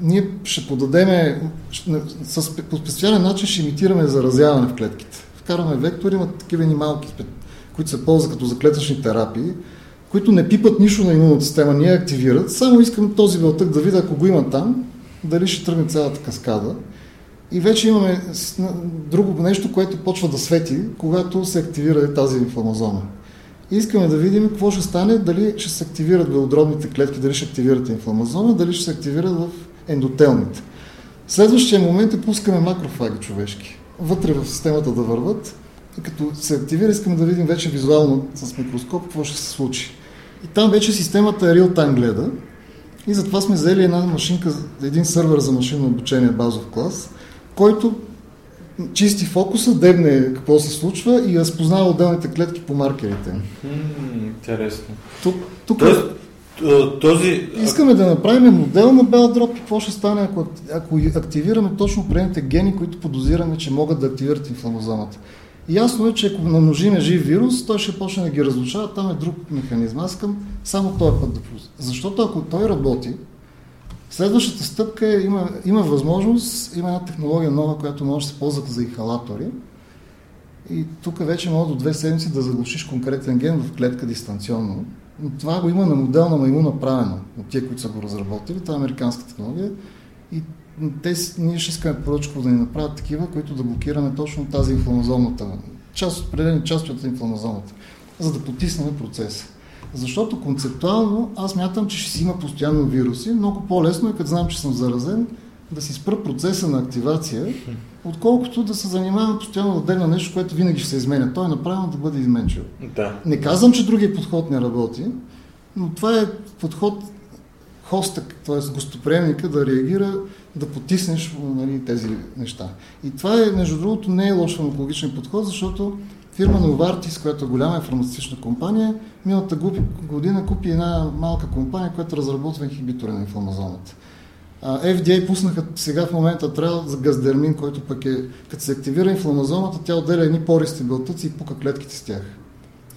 Speaker 2: ние ще подадеме, с, по специален начин ще имитираме заразяване в клетките. Вкараме вектори, имат такива ни малки, които се ползват като за клетъчни терапии, които не пипат нищо на имунната система, ние активират. Само искам този белтък да видя, ако го има там, дали ще тръгне цялата каскада. И вече имаме друго нещо, което почва да свети, когато се активира тази инфламазона. И искаме да видим какво ще стане, дали ще се активират белодробните клетки, дали ще активират инфламазона, дали ще се активират в ендотелните. Следващия момент е пускаме макрофаги човешки. Вътре в системата да върват. И като се активира, искаме да видим вече визуално с микроскоп какво ще се случи. И там вече системата е реал-тайм гледа. И затова сме взели една машинка, един сървър за машинно обучение базов клас, който чисти фокуса, дебне какво се случва и разпознава отделните клетки по маркерите.
Speaker 1: Интересно.
Speaker 2: Тук, тук
Speaker 1: Тоест, този...
Speaker 2: Искаме да направим модел на Bell Drop и какво ще стане, ако, ако активираме точно предните гени, които подозираме, че могат да активират инфламозомата. Ясно е, че ако намножиме жив вирус, той ще почне да ги разрушава, там е друг механизъм. Аз искам само този път да Защото ако той работи, Следващата стъпка е, има, има възможност, има една технология нова, която може да се ползва за инхалатори. И тук вече може до две седмици да заглушиш конкретен ген в клетка дистанционно. това го има на модел на майму направено от тия, които са го разработили. Това е американска технология. И те, ние ще искаме поръчко да ни направят такива, които да блокираме точно тази инфламазонната част, определени части от инфламазоната, за да потиснем процеса. Защото концептуално аз мятам, че ще си има постоянно вируси. Много по-лесно е, като знам, че съм заразен, да си спра процеса на активация, отколкото да се занимавам постоянно да отделя нещо, което винаги ще се изменя. Той е направено да бъде изменчиво.
Speaker 1: Да.
Speaker 2: Не казвам, че другия подход не работи, но това е подход хоста, т.е. гостоприемника да реагира, да потиснеш нали, тези неща. И това е, между другото, не е лош фармакологичен подход, защото фирма Novartis, която е голяма фармацевтична компания, миналата година купи една малка компания, която разработва инхибитори на инфламазоната. FDA пуснаха сега в момента трябва за газдермин, който пък е, като се активира инфламазоната, тя отделя едни пористи белтъци и пука клетките с тях.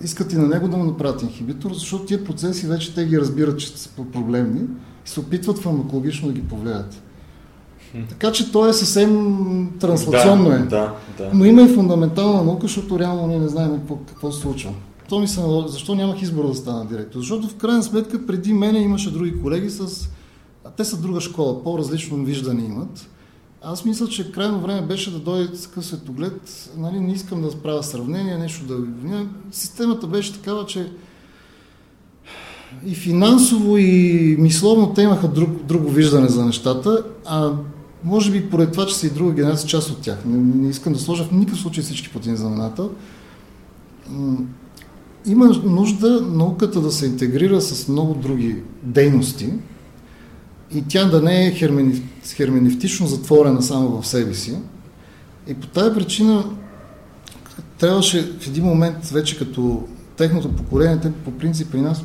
Speaker 2: Искат и на него да му направят инхибитор, защото тия процеси вече те ги разбират, че са проблемни и се опитват фармакологично да ги повлияят. Така че то е съвсем транслационно
Speaker 1: да,
Speaker 2: е.
Speaker 1: Да, да.
Speaker 2: Но има и фундаментална наука, защото реално ние не знаем какво, какво се случва. То ми се, защо нямах избор да стана директор? Защото в крайна сметка преди мене имаше други колеги с а те са друга школа, по-различно виждане имат. Аз мисля, че крайно време беше да дойде такъв светоглед. Нали, не искам да правя сравнение, нещо да Системата беше такава, че и финансово, и мисловно те имаха друг, друго виждане за нещата, а може би поради това, че са и друга генерация, част от тях. Не, не искам да сложа в никакъв случай всички по един знаменател. Има нужда науката да се интегрира с много други дейности, и тя да не е херменевтично затворена само в себе си. И по тази причина трябваше в един момент вече като техното поколение, те по принцип при нас,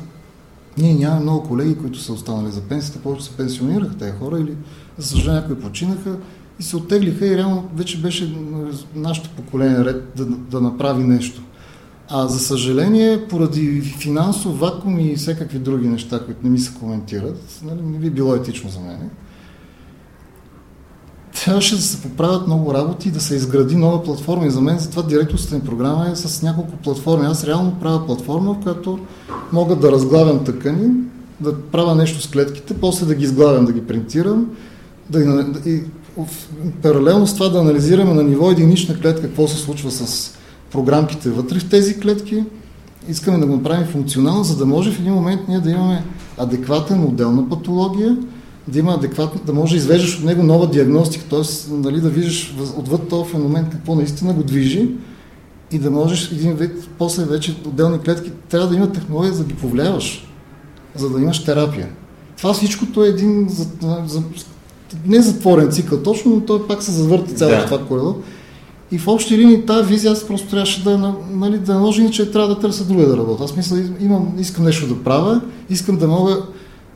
Speaker 2: ние нямаме много колеги, които са останали за пенсията, повече се пенсионираха тези хора или за съжаление някои починаха и се оттеглиха и реално вече беше нашето поколение ред да, да направи нещо. А за съжаление, поради финансов вакуум и всякакви други неща, които не ми се коментират, нали, не би било етично за мен. Трябваше да се поправят много работи и да се изгради нова платформа. И за мен затова директорската ми програма е с няколко платформи. Аз реално правя платформа, в която мога да разглавям тъкани, да правя нещо с клетките, после да ги изглавям, да ги принтирам, да, и, паралелно с това да анализираме на ниво единична клетка какво се случва с програмките вътре в тези клетки. Искаме да го направим функционално, за да може в един момент ние да имаме адекватен модел на патология, да има адекватно, да може да извеждаш от него нова диагностика, т.е. Нали, да виждаш отвъд този феномен какво наистина го движи и да можеш един вид, после вече отделни клетки, трябва да има технология за да ги повлияваш, за да имаш терапия. Това всичкото е един за, за, не затворен цикъл точно, но той пак се завърта цялото да. това колело. И в общи линии тази визия аз просто трябваше да, нали, да наложи, иначе трябва да търся друга да работя. Аз мисля, имам, искам нещо да правя, искам да мога,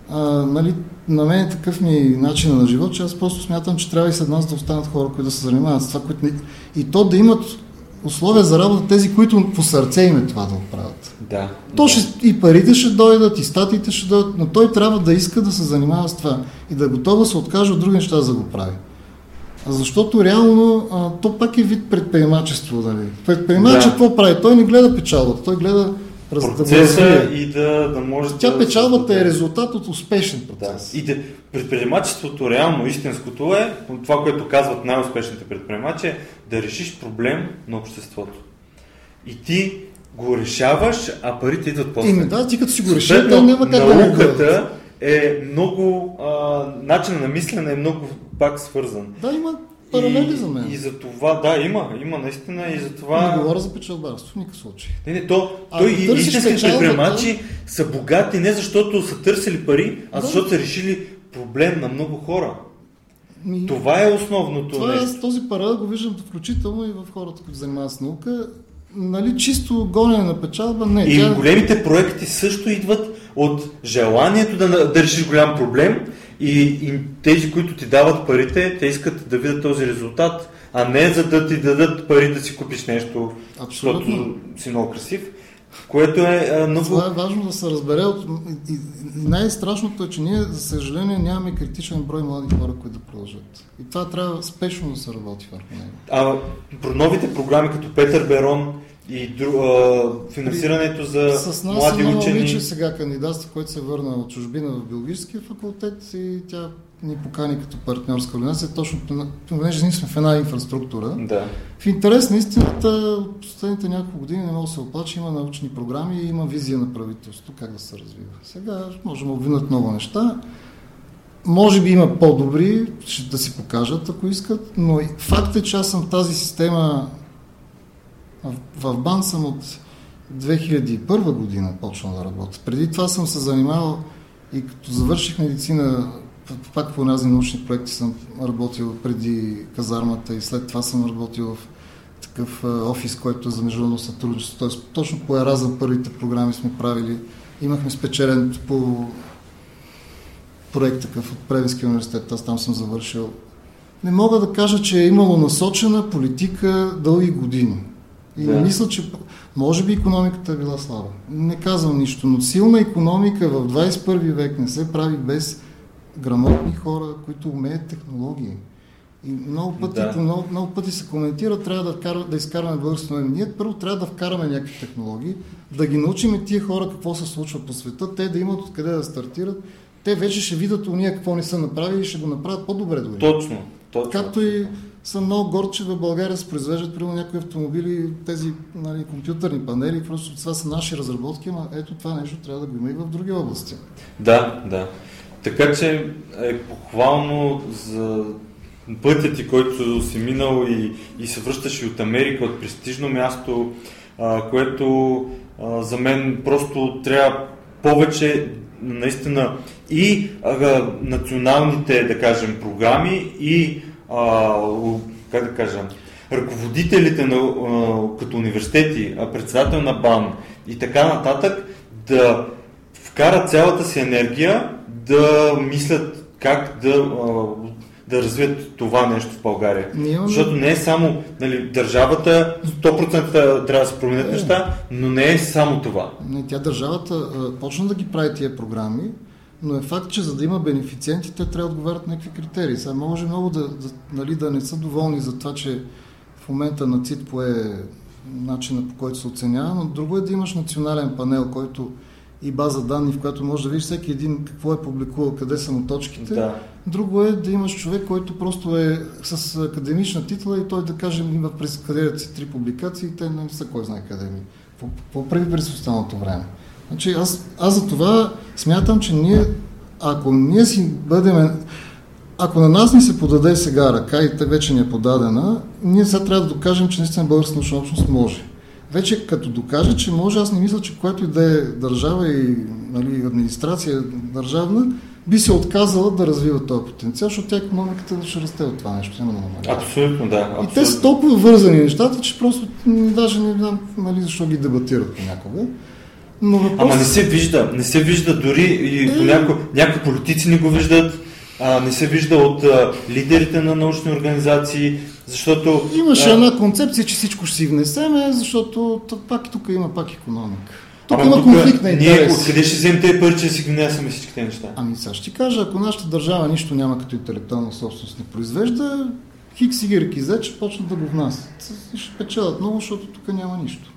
Speaker 2: а, нали, на мен е такъв ми начин на живот, че аз просто смятам, че трябва и след нас да останат хора, които да се занимават с това, които не... и то да имат условия за работа тези, които по сърце им е това да го правят.
Speaker 1: Да.
Speaker 2: То. Ще, и парите ще дойдат, и статиите ще дойдат, но той трябва да иска да се занимава с това и да е готов да се откаже от други неща за да го прави. Защото реално а, то пак е вид предприемачество. Нали? Предприемач да. какво прави? Той не гледа печалбата, той гледа
Speaker 1: процеса да и да, да може
Speaker 2: Тя да... печалбата е резултат от успешен процес.
Speaker 1: Да. И да, предприемачеството реално, истинското е, това, което казват най-успешните предприемачи, е да решиш проблем на обществото. И ти го решаваш, а парите идват после.
Speaker 2: Ими да, ти като си го решиш, да няма как
Speaker 1: да науката е много, а, начинът на мислене е много пак свързан.
Speaker 2: Да, има паралели за мен.
Speaker 1: И за това, да, има, има наистина и за това...
Speaker 2: Не говоря за печалбарство в никакъв случай.
Speaker 1: Не, не, то, а, той и истинските предприемачи са богати не защото са търсили пари, а да. защото са решили проблем на много хора. Ми, това е основното
Speaker 2: това
Speaker 1: е нещо.
Speaker 2: Е, този паралел го виждам включително и в хората, които занимават с наука. Нали, чисто гонене на печалба, не.
Speaker 1: И тя... големите проекти също идват от желанието да, да решиш голям проблем и, и тези, които ти дават парите, те искат да видят този резултат, а не за да ти дадат пари да си купиш нещо, Абсолютно. защото си много красив. Което е много...
Speaker 2: Това е важно да се разбере. И, най-страшното е, че ние, за съжаление, нямаме критичен брой млади хора, които да продължат. И това трябва спешно да се работи върху него.
Speaker 1: А про новите програми, като Петър Берон и дру, а, финансирането за
Speaker 2: С нас
Speaker 1: млади
Speaker 2: една
Speaker 1: учени...
Speaker 2: момиче сега кандидатства, който се върна от чужбина в биологическия факултет и тя ни покани като партньорска организация, точно понеже ние сме в една инфраструктура.
Speaker 1: Да.
Speaker 2: В интерес на истината, от последните няколко години не мога да се оплача, има научни програми и има визия на правителството как да се развива. Сега можем да обвинат много неща. Може би има по-добри, ще да си покажат, ако искат, но факт е, че аз съм тази система, в, в БАН съм от 2001 година почнал да работя. Преди това съм се занимавал и като завърших медицина, пак по разни научни проекти съм работил преди казармата и след това съм работил в такъв офис, който е за международно сътрудничество. Тоест, точно по Еразъм първите програми сме правили. Имахме спечелен по проект такъв от Превенския университет, аз там съм завършил. Не мога да кажа, че е имало насочена политика дълги години. И да. мисля, че може би економиката е била слаба. Не казвам нищо, но силна економика в 21 век не се прави без грамотни хора, които умеят технологии. И много пъти, да. много, много пъти се коментира, трябва да, вкара, да изкараме българското Ние първо трябва да вкараме някакви технологии, да ги научим тия хора какво се случва по света, те да имат откъде да стартират. Те вече ще видят у ние какво не са направили и ще го направят по-добре дори.
Speaker 1: Точно. точно.
Speaker 2: Както и съм много горд, че в България се произвеждат примерно някои автомобили, тези нали, компютърни панели, просто това са наши разработки, но ето това нещо трябва да го има и в други области.
Speaker 1: Да, да. Така че е похвално за пътя ти, който си минал и, и се връщаш и от Америка, от престижно място, а, което а, за мен просто трябва повече наистина и а, националните, да кажем, програми и а, как да кажа, ръководителите на, а, като университети, а председател на БАН и така нататък да вкарат цялата си енергия да мислят как да, да развият това нещо в България.
Speaker 2: Имаме...
Speaker 1: Защото не е само нали, държавата, 100% трябва да се променят е. неща, но не е само това.
Speaker 2: Не, тя държавата а, почна да ги прави тия програми, но е факт, че за да има бенефициенти, те трябва да отговарят някакви критерии. Сега може много да, да, нали, да не са доволни за това, че в момента на ЦИТ пое начина по който се оценява, но друго е да имаш национален панел, който и база данни, в която може да видиш всеки един какво е публикувал, къде са му точките.
Speaker 1: Да.
Speaker 2: Друго е да имаш човек, който просто е с академична титла и той да каже има през къде си три публикации и те не са кой знае къде ми. Какво прави през останалото време? Значи аз, аз за това смятам, че ние, ако ние си бъдем ако на нас ни се подаде сега ръка и те вече ни е подадена, ние сега трябва да докажем, че наистина българска научна общност може вече като докаже, че може, аз не мисля, че която и да е държава и нали, администрация държавна, би се отказала да развива този потенциал, защото тя економиката ще расте от това нещо, няма да намалява.
Speaker 1: Абсолютно, да. Абсолютно.
Speaker 2: И те са толкова вързани нещата, че просто даже не знам нали, защо ги дебатират понякога.
Speaker 1: Но въпрос... Ама не се вижда, не се вижда дори и е... по няко, някои политици не го виждат, а, не се вижда от а, лидерите на научни организации, защото...
Speaker 2: Имаше а... една концепция, че всичко ще си внесеме, защото пак тук има пак економика.
Speaker 1: Тук Ама има тук, конфликт на интерес. Ние откъде ще вземем тези пари, че си внесаме всичките неща?
Speaker 2: Ами сега ще ти кажа, ако нашата държава нищо няма като интелектуална собственост не произвежда, хикс и Z ще почнат да го внасят. Ще печелят много, защото тук няма нищо.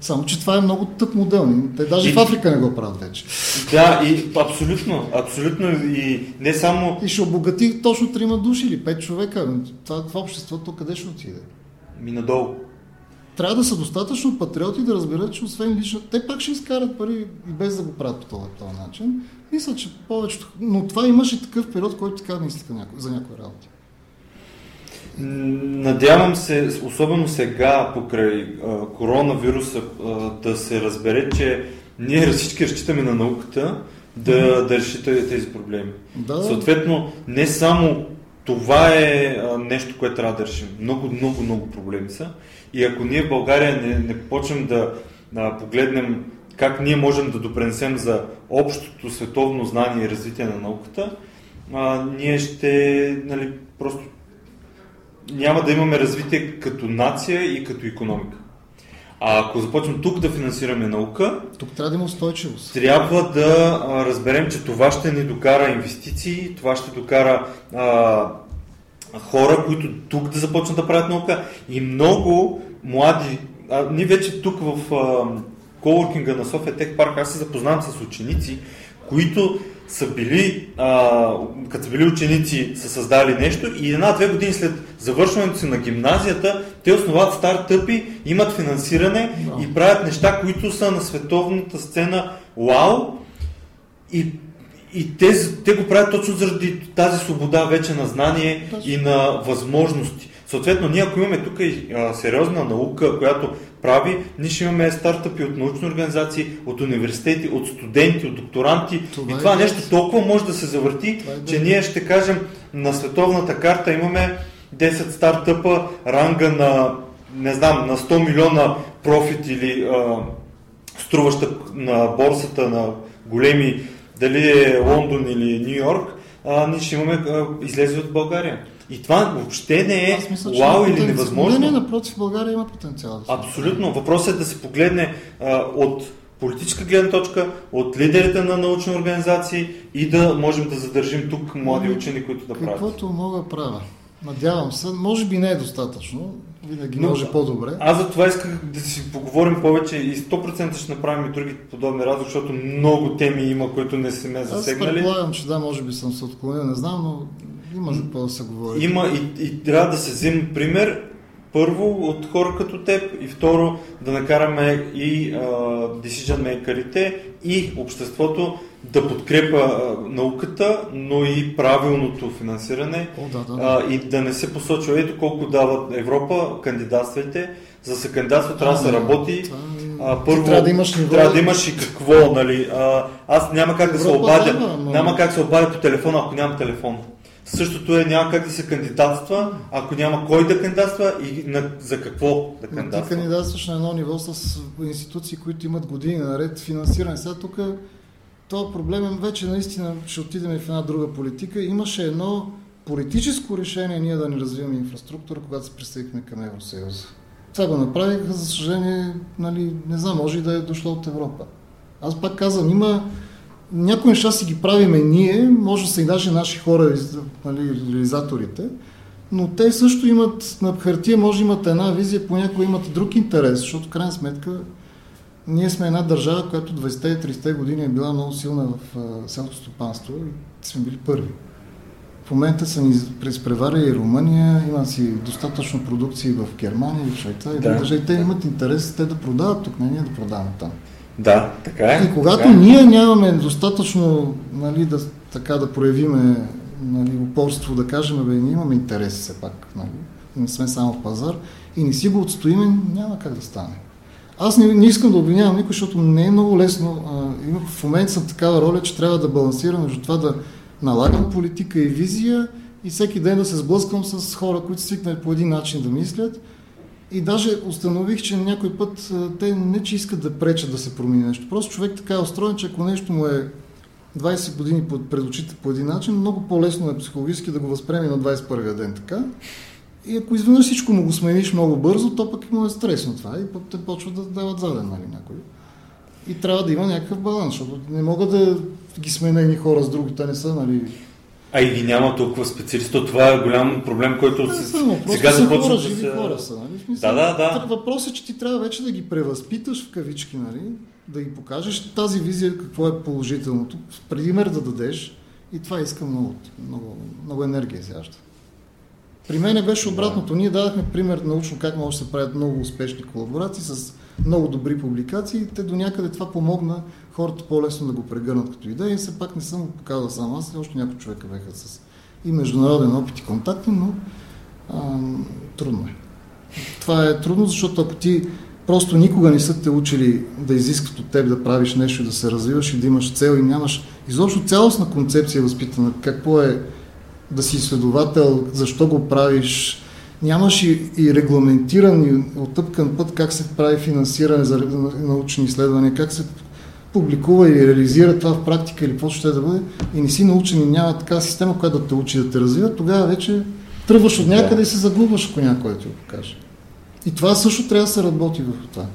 Speaker 2: Само, че това е много тъп модел. Те даже и... в Африка не го правят вече.
Speaker 1: Да, и абсолютно, абсолютно. И не само...
Speaker 2: И ще обогати точно трима души или пет човека. Това, това обществото къде ще отиде?
Speaker 1: Ми надолу.
Speaker 2: Трябва да са достатъчно патриоти да разберат, че освен лично... Те пак ще изкарат пари и без да го правят по този, този начин. Мисля, че повечето... Но това имаше такъв период, който така мислиха за някои работи.
Speaker 1: Надявам се, особено сега, покрай а, коронавируса, а, да се разбере, че ние всички разчитаме на науката да, mm-hmm. да реши тези проблеми.
Speaker 2: Да.
Speaker 1: Съответно, не само това е а, нещо, което трябва да решим. Много, много, много проблеми са. И ако ние в България не, не почнем да а, погледнем как ние можем да допренесем за общото световно знание и развитие на науката, а, ние ще нали, просто няма да имаме развитие като нация и като економика. А ако започнем тук да финансираме наука,
Speaker 2: тук трябва да има устойчивост.
Speaker 1: Трябва да а, разберем, че това ще ни докара инвестиции, това ще докара а, хора, които тук да започнат да правят наука и много млади. А, ние вече тук в а, коворкинга на София Тех Парк, аз се запознавам с ученици, които са били, а, като са били ученици, са създали нещо и една-две години след завършването си на гимназията, те основават стартъпи, имат финансиране no. и правят неща, които са на световната сцена вау и, и те, те го правят точно заради тази свобода вече на знание точно. и на възможности. Съответно, ние ако имаме тук и а, сериозна наука, която прави, ние ще имаме стартъпи от научни организации, от университети, от студенти, от докторанти. Това и това е нещо толкова може да се завърти, е че ние ще кажем на световната карта имаме 10 стартъпа, ранга на, не знам, на 100 милиона профит или а, струваща на борсата на големи, дали е Лондон или Нью Йорк, а, ние ще имаме а, излезе от България. И това въобще не е мисля, вау или невъзможно.
Speaker 2: Не, не, напротив, България има потенциал.
Speaker 1: Да Абсолютно. Въпросът е да се погледне а, от политическа гледна точка, от лидерите на научни организации и да можем да задържим тук млади учени, които да правят.
Speaker 2: Каквото мога да правя. Надявам се. Може би не е достатъчно. Винаги Но, може по-добре.
Speaker 1: Аз за това исках да си поговорим повече и 100% ще направим и други подобни разговори, защото много теми има, които не сме засегнали. Аз
Speaker 2: предполагам, че да, може би съм се отклонил, не знам, но има за какво да се говори.
Speaker 1: Има и, и трябва да се вземе пример първо от хора като теб и второ да накараме и а, decision makerите и обществото да подкрепа а, науката, но и правилното финансиране
Speaker 2: О, да, да, да.
Speaker 1: А, и да не се посочва ето колко дават Европа, кандидатствайте. За да се кандидатства трябва да се работи. Това...
Speaker 2: А, първо, трябва да имаш ниво.
Speaker 1: Трябва да имаш и какво, нали? А, аз няма как Европа, да се обадя. Да, но... Няма как да се обадя по телефона, ако нямам телефон. Същото е няма как да се кандидатства, ако няма кой да кандидатства и на, за какво да кандидатства.
Speaker 2: Ти кандидатстваш на едно ниво с институции, които имат години наред финансиране. Сега тук този проблем е вече наистина ще отидем в една друга политика. Имаше едно политическо решение ние да не развиваме инфраструктура, когато се присъединихме към Евросъюза. Това го направиха, за съжаление, нали, не знам, може и да е дошло от Европа. Аз пак казвам, има някои неща си ги правиме ние, може да са и даже наши хора, нали, реализаторите, но те също имат, на хартия може да имат една визия, понякога имат друг интерес, защото в крайна сметка ние сме една държава, която 20-30 години е била много силна в селското стопанство и сме били първи. В момента са ни изпреварили и Румъния, има си достатъчно продукции в Германия и в Швейцария. Да. И те имат интерес те да продават тук, не ние да продаваме там.
Speaker 1: Да, така е.
Speaker 2: И когато
Speaker 1: така
Speaker 2: е. ние нямаме достатъчно нали, да, така да проявиме нали, упорство, да кажем, бе, ние имаме интерес все пак, нали, не сме само в пазар и не си го отстоиме, няма как да стане. Аз не, не искам да обвинявам никой, защото не е много лесно. А, в момента съм такава роля, че трябва да балансирам между това да налагам политика и визия и всеки ден да се сблъскам с хора, които свикнали по един начин да мислят и даже установих, че някой път те не че искат да пречат да се промени нещо. Просто човек така е устроен, че ако нещо му е 20 години пред очите по един начин, много по-лесно е психологически да го възприеме на 21-я ден така. И ако изведнъж всичко му го смениш много бързо, то пък му е стресно това и пък те почват да дават заден, нали, някой. И трябва да има някакъв баланс, защото не мога да ги сменя едни хора с други, те не са, нали,
Speaker 1: а и ги няма толкова специалисти. Това е голям проблем, който
Speaker 2: не, само, сега започва да се... Хора са, нали?
Speaker 1: Смисъл, да, да, да.
Speaker 2: Въпросът е, че ти трябва вече да ги превъзпиташ в кавички, нали? да ги покажеш тази визия, какво е положителното, пример да дадеш и това иска много, много, много енергия изяща. При мен беше обратното. Ние дадахме пример научно как може да се правят много успешни колаборации с много добри публикации. Те до някъде това помогна хората по-лесно да го прегърнат като идея и все пак не съм го показал сам аз, още някои човека беха с и международен опит и контакти, но а, трудно е. Това е трудно, защото ако ти просто никога не са те учили да изискват от теб да правиш нещо, да се развиваш и да имаш цел и нямаш изобщо цялостна концепция възпитана, какво е да си изследовател, защо го правиш, нямаш и, и регламентиран и оттъпкан път как се прави финансиране за научни изследвания, как се публикува и реализира това в практика или какво ще да бъде и не си научен и няма така система, която да те учи да те развива, тогава вече тръгваш от някъде да. и се загубваш, ако някой да ти го покаже. И това също трябва да се работи върху това.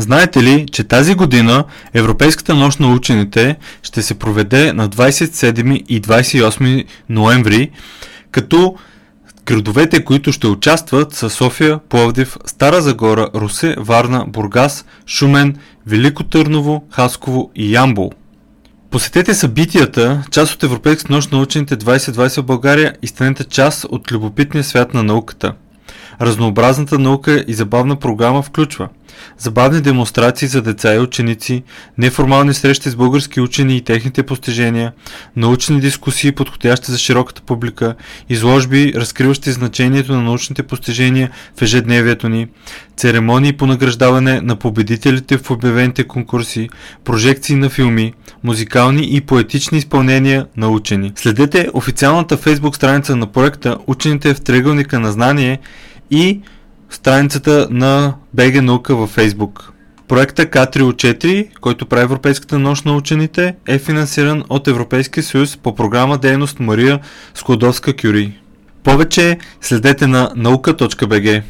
Speaker 1: Знаете ли, че тази година Европейската нощ на учените ще се проведе на 27 и 28 ноември, като градовете, които ще участват са София, Пловдив, Стара Загора, Русе, Варна, Бургас, Шумен, Велико Търново, Хасково и Ямбол. Посетете събитията, част от Европейската нощ на учените 2020 в България и станете част от любопитния свят на науката – Разнообразната наука и забавна програма включва забавни демонстрации за деца и ученици, неформални срещи с български учени и техните постижения, научни дискусии, подходящи за широката публика, изложби, разкриващи значението на научните постижения в ежедневието ни, церемонии по награждаване на победителите в обявените конкурси, прожекции на филми, музикални и поетични изпълнения на учени. Следете официалната фейсбук страница на проекта Учените в триъгълника на знание и страницата на БГ наука във Фейсбук. Проекта Катрио 4, който прави Европейската нощ на учените, е финансиран от Европейския съюз по програма Дейност Мария Складовска Кюри. Повече следете на наука.бг.